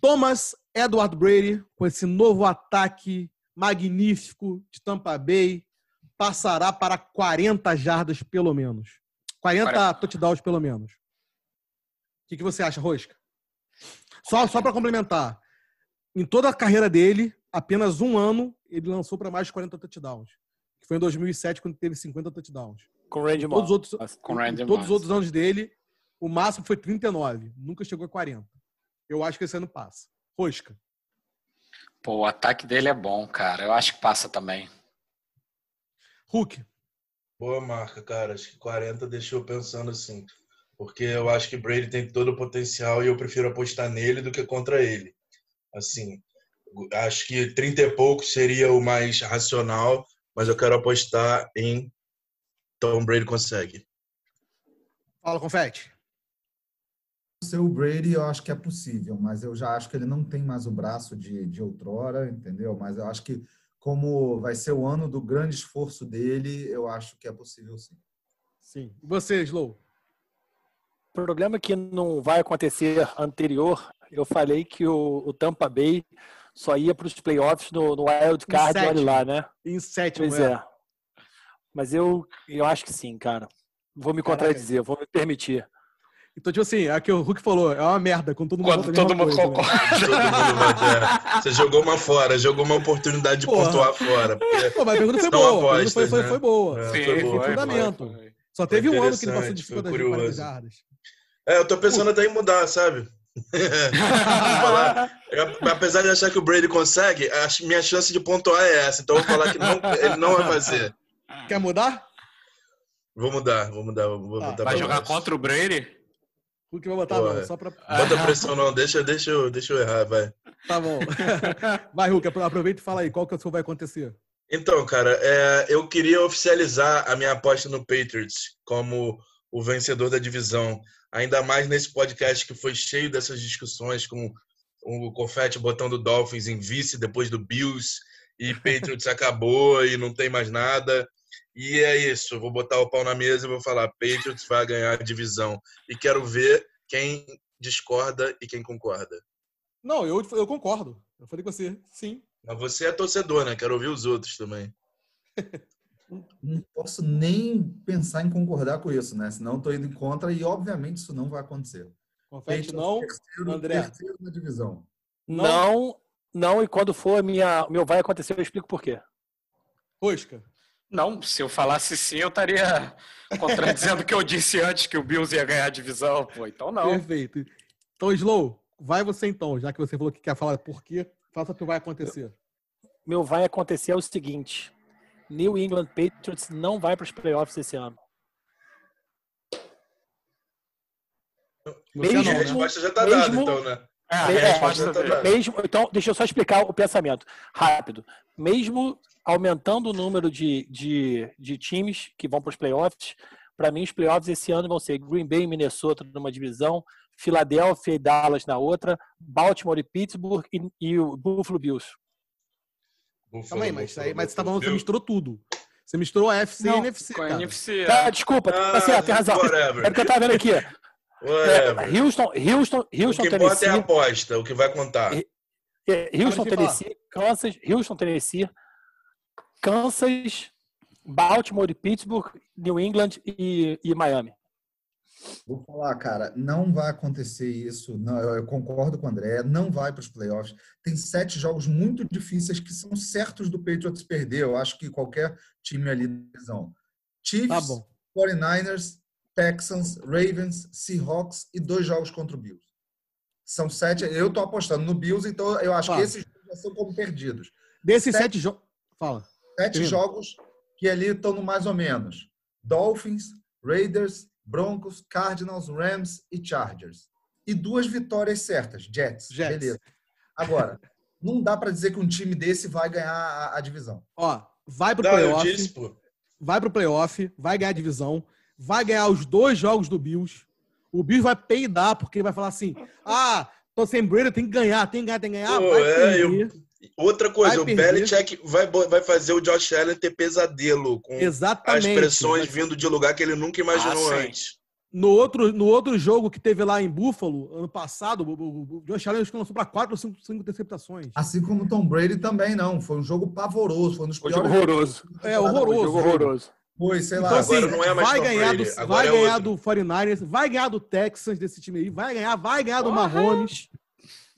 Speaker 1: Thomas Edward Brady, com esse novo ataque magnífico de Tampa Bay, passará para 40 jardas pelo menos. 40
Speaker 5: Olha.
Speaker 1: touchdowns pelo menos. O que, que você acha, Rosca? Só, só para complementar. em toda a carreira dele, apenas um ano ele lançou para mais de 40 touchdowns. Foi em 2007, quando teve 50 touchdowns.
Speaker 3: Com o Randy
Speaker 1: Todos os
Speaker 3: Moss.
Speaker 1: outros,
Speaker 5: Com Randy
Speaker 1: todos
Speaker 5: Moss.
Speaker 1: os outros anos dele, o máximo foi 39. Nunca chegou a 40. Eu acho que esse ano passa. Rosca.
Speaker 5: Pô, o ataque dele é bom, cara. Eu acho que passa também.
Speaker 1: Hulk.
Speaker 2: Boa marca, cara. Acho que 40 deixou pensando assim. Porque eu acho que Brady tem todo o potencial e eu prefiro apostar nele do que contra ele. Assim, acho que 30 e poucos seria o mais racional, mas eu quero apostar em Tom Brady consegue.
Speaker 1: Fala, Confete.
Speaker 4: O Brady, eu acho que é possível, mas eu já acho que ele não tem mais o braço de, de outrora, entendeu? Mas eu acho que, como vai ser o ano do grande esforço dele, eu acho que é possível sim.
Speaker 1: Sim. E você, Slow?
Speaker 3: O problema é que não vai acontecer anterior. Eu falei que o, o Tampa Bay só ia para os playoffs no, no Wild Card, olha lá, né?
Speaker 1: Em sétimo,
Speaker 3: Pois
Speaker 1: é.
Speaker 3: é. Mas eu, eu acho que sim, cara. Vou me contradizer, vou me permitir.
Speaker 1: Então, tipo assim, é o que o Hulk falou, é uma merda, quando todo mundo
Speaker 5: Quando todo mundo
Speaker 1: coisa, né?
Speaker 5: concorda.
Speaker 2: Todo mundo vai ter- Você jogou uma fora, jogou uma oportunidade de
Speaker 1: Porra.
Speaker 2: pontuar fora. porque-
Speaker 1: Pô, mas a pergunta foi boa. A pergunta
Speaker 2: apostas,
Speaker 1: foi, foi,
Speaker 2: né?
Speaker 1: foi boa.
Speaker 2: É,
Speaker 5: Sim,
Speaker 2: foi boa.
Speaker 1: fundamento.
Speaker 5: foi, foi.
Speaker 1: Só teve um ano que ele passou de 50
Speaker 2: foi
Speaker 1: de 40
Speaker 2: curioso.
Speaker 1: jardas.
Speaker 2: É, eu tô pensando até em mudar, sabe? Apesar de achar que o Brady consegue, a minha chance de pontuar é essa. Então eu vou falar que não- ele não vai fazer.
Speaker 1: Quer mudar?
Speaker 2: Vou mudar, vou mudar, vou
Speaker 1: Tá.
Speaker 2: botar
Speaker 5: Vai jogar
Speaker 2: baixo.
Speaker 5: contra o Brady?
Speaker 1: Hulk vai botar,
Speaker 2: Pô,
Speaker 1: só pra...
Speaker 2: Bota pressão não, deixa, deixa, eu, deixa eu errar, vai.
Speaker 1: Tá bom. Vai, Hulk, apro- aproveita e fala aí, qual que é o seu vai acontecer?
Speaker 2: Então, cara, é, eu queria oficializar a minha aposta no Patriots como o vencedor da divisão. Ainda mais nesse podcast que foi cheio dessas discussões com o Confetti botando Dolphins em vice depois do Bills e Patriots acabou e não tem mais nada. E é isso, eu vou botar o pau na mesa e vou falar: Patriots vai ganhar a divisão. E quero ver quem discorda e quem concorda.
Speaker 1: Não, eu, eu concordo. Eu falei com você, sim.
Speaker 2: Mas você é torcedor, né? Quero ouvir os outros também.
Speaker 4: Não posso nem pensar em concordar com isso, né? Senão estou indo em contra e, obviamente, isso não vai acontecer.
Speaker 1: Confete não.
Speaker 4: terceiro,
Speaker 1: André.
Speaker 4: terceiro na divisão.
Speaker 1: Não.
Speaker 3: Não, não, e quando for minha, o meu vai acontecer, eu explico por quê.
Speaker 1: Rosca.
Speaker 5: Não, se eu falasse sim, eu estaria contradizendo o que eu disse antes que o Bills ia ganhar a divisão, pô. Então não.
Speaker 1: Perfeito. Então, Slow, vai você então, já que você falou que quer falar por quê, faça o que vai acontecer.
Speaker 3: Meu vai acontecer é o seguinte: New England Patriots não vai para os playoffs esse ano. Mesmo-
Speaker 2: A
Speaker 1: né?
Speaker 2: resposta já tá
Speaker 3: Mesmo-
Speaker 2: dada, então, né?
Speaker 5: É,
Speaker 3: É,
Speaker 2: tá.
Speaker 3: Mesmo, então, deixa eu só explicar o pensamento rápido. Mesmo aumentando o número de, de, de times que vão para os playoffs, para mim os playoffs esse ano vão ser Green Bay e Minnesota numa divisão, Filadélfia e Dallas na outra, Baltimore e Pittsburgh e, e o Buffalo Bills.
Speaker 2: Buffalo,
Speaker 1: Também, mas,
Speaker 2: Buffalo,
Speaker 1: aí, mas você, tá falando, você misturou tudo. Você misturou AFC e
Speaker 3: Não,
Speaker 1: NFC.
Speaker 5: Com a
Speaker 1: cara.
Speaker 5: NFC.
Speaker 3: Tá,
Speaker 5: é.
Speaker 3: desculpa,
Speaker 2: Ah,
Speaker 3: tá certo, tem razão.
Speaker 2: whatever.
Speaker 3: É porque eu tava vendo aqui. É,
Speaker 2: Whatever.
Speaker 3: Houston, Houston,
Speaker 2: O que
Speaker 3: Houston,
Speaker 2: importa é a
Speaker 3: Tennessee,
Speaker 2: aposta, o que vai contar.
Speaker 3: E- é, Houston, Tennessee, Kansas, Houston, Tennessee, Kansas, Baltimore e Pittsburgh, New England e, e Miami.
Speaker 4: Vou falar, cara, não vai acontecer isso. Não, eu eu concordo com o André, não vai para os playoffs. Tem sete jogos muito difíceis que são certos do Patriots perder. Eu acho que qualquer time ali na divisão. Chiefs,
Speaker 1: Tá bom.
Speaker 4: 49ers, Texans, Ravens, Seahawks e dois jogos contra o Bills. São sete. Eu tô apostando no Bills, então eu acho
Speaker 1: Tá.
Speaker 4: que esses jogos já são como perdidos.
Speaker 1: Desses
Speaker 4: Sete-
Speaker 1: sete jogos. Fala.
Speaker 4: Sete jogos que ali estão no mais ou menos. Dolphins, Raiders, Broncos, Cardinals, Rams e Chargers. E duas vitórias certas, Jets.
Speaker 1: Jets.
Speaker 4: Beleza. Agora, não dá para dizer que um time desse vai ganhar a, a divisão.
Speaker 1: Ó, vai pro
Speaker 2: Não, eu
Speaker 1: playoff.
Speaker 2: disse, pô.
Speaker 1: vai pro playoff, vai ganhar a divisão, vai ganhar os dois jogos do Bills. O Bills vai peidar, porque ele vai falar assim: ah, tô sem Brady, tem que ganhar, tem que ganhar, tem que ganhar.
Speaker 2: Pô,
Speaker 1: vai
Speaker 2: é,
Speaker 1: perder.
Speaker 2: Outra coisa,
Speaker 1: Vai
Speaker 2: o. Belichick vai, vai fazer o Josh Allen ter pesadelo com as
Speaker 1: Exatamente.
Speaker 2: pressões vindo de lugar que ele nunca imaginou
Speaker 5: Ah,
Speaker 2: antes.
Speaker 1: No outro, no outro jogo que teve lá em Buffalo, ano passado, o, Josh Allen acho que lançou para quatro ou cinco, cinco interceptações.
Speaker 4: Assim como o Tom Brady também não. Foi um jogo pavoroso. Foi um dos
Speaker 3: Foi
Speaker 4: piores.
Speaker 3: horroroso.
Speaker 1: É, horroroso.
Speaker 3: Jogo horroroso.
Speaker 4: Foi, sei lá.
Speaker 1: Então,
Speaker 2: agora
Speaker 1: assim,
Speaker 2: não é mais
Speaker 1: vai
Speaker 2: Tom
Speaker 1: ganhar, do,
Speaker 2: Brady, agora
Speaker 1: vai
Speaker 2: é
Speaker 1: ganhar
Speaker 2: outro.
Speaker 1: do 49ers, vai ganhar do Texans desse time aí, vai ganhar, vai ganhar do
Speaker 5: Porra.
Speaker 1: Mahomes.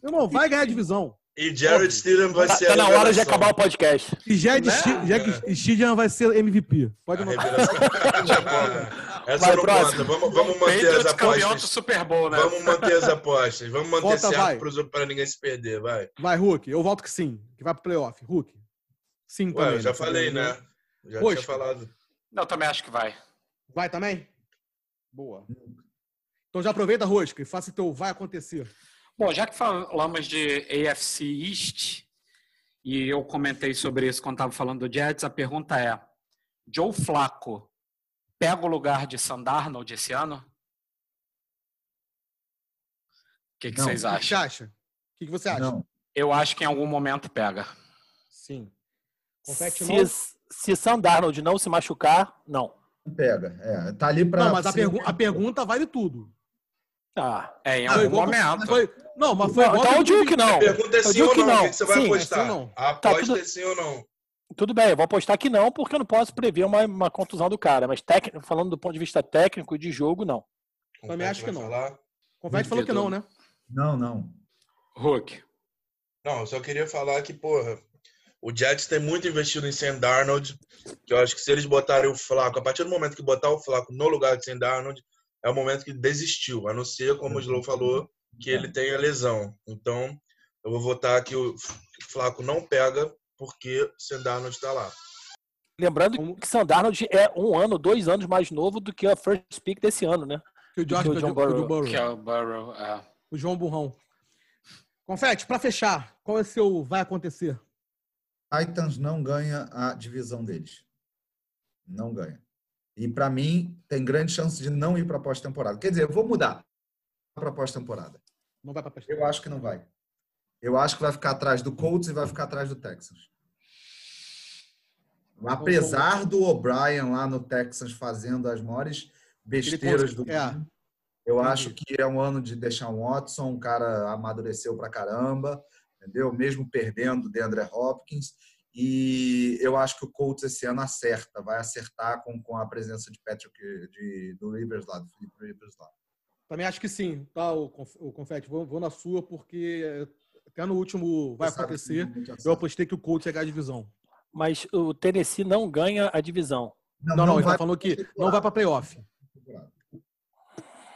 Speaker 1: Irmão, vai ganhar a divisão.
Speaker 2: E Jared Stidham vai
Speaker 3: Tá,
Speaker 2: ser
Speaker 3: tá
Speaker 2: a
Speaker 3: na hora de acabar o podcast.
Speaker 1: E Jed
Speaker 2: Né?
Speaker 1: Sti- Jed Stidian vai ser MVP. Pode anotar.
Speaker 2: revelação. Essa
Speaker 3: Vai,
Speaker 2: não
Speaker 3: próximo.
Speaker 2: conta. Vamos, vamos manter as
Speaker 5: campeão do
Speaker 2: apostas.
Speaker 5: Super Bowl, né?
Speaker 2: Vamos manter as apostas. Vamos manter
Speaker 1: Volta, vai.
Speaker 2: certo pra ninguém se perder, vai.
Speaker 1: Vai, Hulk. Eu volto que sim. Que vai pro playoff. Hulk. Sim
Speaker 2: Ué,
Speaker 1: também.
Speaker 2: eu já
Speaker 1: né?
Speaker 2: falei, né? Já
Speaker 1: Poxa.
Speaker 2: tinha falado.
Speaker 5: Eu também acho que vai.
Speaker 1: Vai também? Boa. Então já aproveita, Rosca, e faça teu vai acontecer.
Speaker 5: Bom, já que falamos de AFC East, e eu comentei sobre isso quando estava falando do Jets, a pergunta é: Joe Flacco pega o lugar de Sandarnold esse ano? O que, que
Speaker 4: Não.
Speaker 5: vocês
Speaker 1: O que você
Speaker 5: acham?
Speaker 1: acha? O que que você acha?
Speaker 4: Não,
Speaker 5: Eu acho que em algum momento pega.
Speaker 1: Sim. Confete
Speaker 3: Se, se Sam Darnold não se machucar, não.
Speaker 4: pega. É, tá ali pra.
Speaker 1: Não, mas a, pergu a pergunta vale tudo.
Speaker 3: Ah,
Speaker 5: É, em
Speaker 1: Foi
Speaker 5: algum
Speaker 1: igual-
Speaker 5: momento.
Speaker 1: foi- não, mas foi
Speaker 3: Não,
Speaker 1: igual
Speaker 3: então eu
Speaker 1: que
Speaker 3: digo que não.
Speaker 2: A pergunta é
Speaker 3: Eu
Speaker 2: sim ou
Speaker 3: que
Speaker 2: não.
Speaker 3: não.
Speaker 2: O que você vai
Speaker 3: Sim,
Speaker 2: apostar?
Speaker 1: é sim não.
Speaker 2: Aposta
Speaker 3: tudo-
Speaker 2: é sim ou não.
Speaker 3: Tudo bem, eu vou apostar que não, porque eu não posso prever uma, uma contusão do cara. Mas tec- falando do ponto de vista técnico e de jogo, não.
Speaker 1: Também acho que não.
Speaker 2: falar?
Speaker 1: Confete falou que não, né?
Speaker 4: Não, não.
Speaker 5: Hulk.
Speaker 2: Não, eu só queria falar que, porra, o Jets tem muito investido em Sam Darnold, que eu acho que se eles botarem o Flaco, a partir do momento que botar o Flaco no lugar de Sam Darnold, é o momento que desistiu, a não ser, como o Slow falou, que ele tenha lesão. Então, eu vou votar que o Flaco não pega, porque Sam Darnold tá lá.
Speaker 3: Lembrando que Sam Darnold é um ano, dois anos mais novo do que a first pick desse ano, né?
Speaker 1: Que o George
Speaker 3: que o
Speaker 1: que o
Speaker 3: John
Speaker 1: Burrow.
Speaker 3: Burrow.
Speaker 5: Que é o Burrow. é.
Speaker 1: O João Burrão. Confete, pra fechar, qual é o seu vai acontecer?
Speaker 4: Titans não ganha a divisão deles. Não ganha. E para mim tem grande chance de não ir para pós-temporada. Quer dizer, eu vou mudar para pós-temporada.
Speaker 1: Não vai pra fechar.
Speaker 4: Eu acho que não vai. Eu acho que vai ficar atrás do Colts e vai ficar atrás do Texans. Apesar do O'Brien lá no Texas fazendo as maiores besteiras do
Speaker 1: é.
Speaker 4: mundo, eu acho que é um ano de deixar um Watson, um cara amadureceu pra caramba, entendeu? Mesmo perdendo o DeAndre Hopkins. E eu acho que o Colts esse ano acerta, vai acertar com, com a presença de Patrick, de, do Rivers lá, do Philip Rivers lá.
Speaker 1: Também acho que sim, tá, o, o Confete. Vou, vou na sua, porque até no último vai
Speaker 4: Você
Speaker 1: acontecer. Eu apostei que o Colts ia ganhar a divisão.
Speaker 3: Mas o Tennessee não ganha a divisão.
Speaker 1: Não, não, ele
Speaker 4: vai
Speaker 1: tá falando que não vai pra playoff.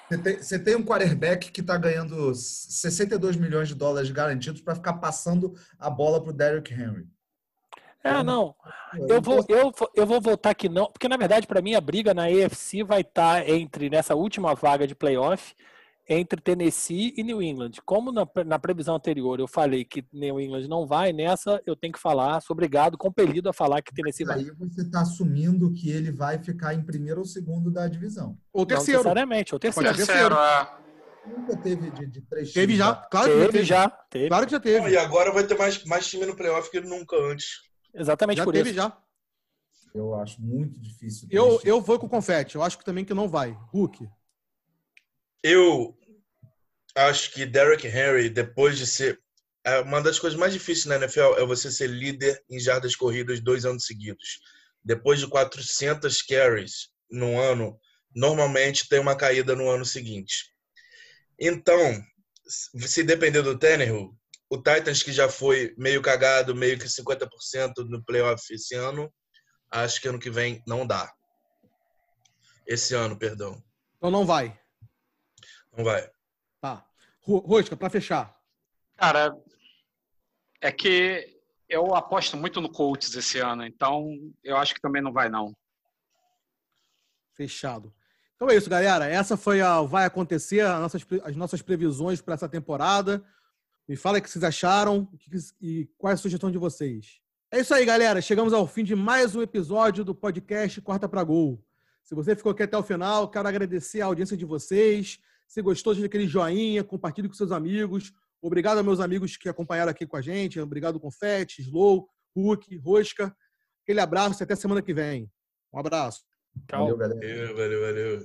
Speaker 4: Você tem, você tem um quarterback que está ganhando 62 milhões de dólares garantidos para ficar passando a bola para o Derrick Henry.
Speaker 3: É, não. Eu vou, eu, eu vou votar que não, porque na verdade, para mim, a briga na AFC vai estar entre, nessa última vaga de playoff, entre Tennessee e New England. Como na, na previsão anterior eu falei que New England não vai, nessa eu tenho que falar, sou obrigado, compelido a falar que Tennessee vai.
Speaker 4: Aí você está assumindo que ele vai ficar em primeiro ou segundo da divisão.
Speaker 1: Ou
Speaker 3: Não
Speaker 1: terceiro.
Speaker 3: necessariamente, ou terceiro.
Speaker 1: Pode
Speaker 5: Terceiro, é.
Speaker 4: Nunca teve de, de três
Speaker 1: Teve
Speaker 4: times
Speaker 1: já.
Speaker 4: lá.
Speaker 1: Claro que já
Speaker 3: Teve
Speaker 1: teve.
Speaker 3: já, teve.
Speaker 1: Claro que já
Speaker 2: Não,
Speaker 1: teve.
Speaker 2: e agora vai ter mais, mais time no playoff que nunca antes.
Speaker 3: Exatamente
Speaker 1: Já
Speaker 3: por
Speaker 1: teve
Speaker 3: isso.
Speaker 1: já.
Speaker 4: Eu acho muito difícil.
Speaker 1: Eu, eu vou com o Confete. Eu acho que também que não vai. Hulk.
Speaker 2: Eu acho que Derrick Henry, depois de ser. é Uma das coisas mais difíceis na NFL é você ser líder em jardas corridas dois anos seguidos. Depois de 400 carries no ano, normalmente tem uma caída no ano seguinte. Então, se depender do Tannehill, o Titans, que já foi meio cagado, meio que 50% no playoff esse ano, acho que ano que vem não dá. Esse ano, perdão.
Speaker 1: Então não vai.
Speaker 2: Não vai.
Speaker 1: Tá. Ro- Rosca, pra fechar.
Speaker 5: Cara, é que eu aposto muito no Colts esse ano, então eu acho que também não vai, não.
Speaker 1: Fechado. Então é isso, galera. Essa foi a Vai Acontecer, as nossas, as nossas previsões para essa temporada. Me fala o que vocês acharam e qual é a sugestão de vocês. É isso aí, galera. Chegamos ao fim de mais um episódio do podcast Quarta para Gol. Se você ficou aqui até o final, quero agradecer a audiência de vocês. Se gostou, deixa aquele joinha, compartilhe com seus amigos. Obrigado aos meus amigos que acompanharam aqui com a gente. Obrigado, Confete, Slow, Hulk, Rosca. Aquele abraço e até semana que vem. Um abraço.
Speaker 3: Tchau.
Speaker 4: Valeu, galera.
Speaker 2: Valeu, valeu, valeu.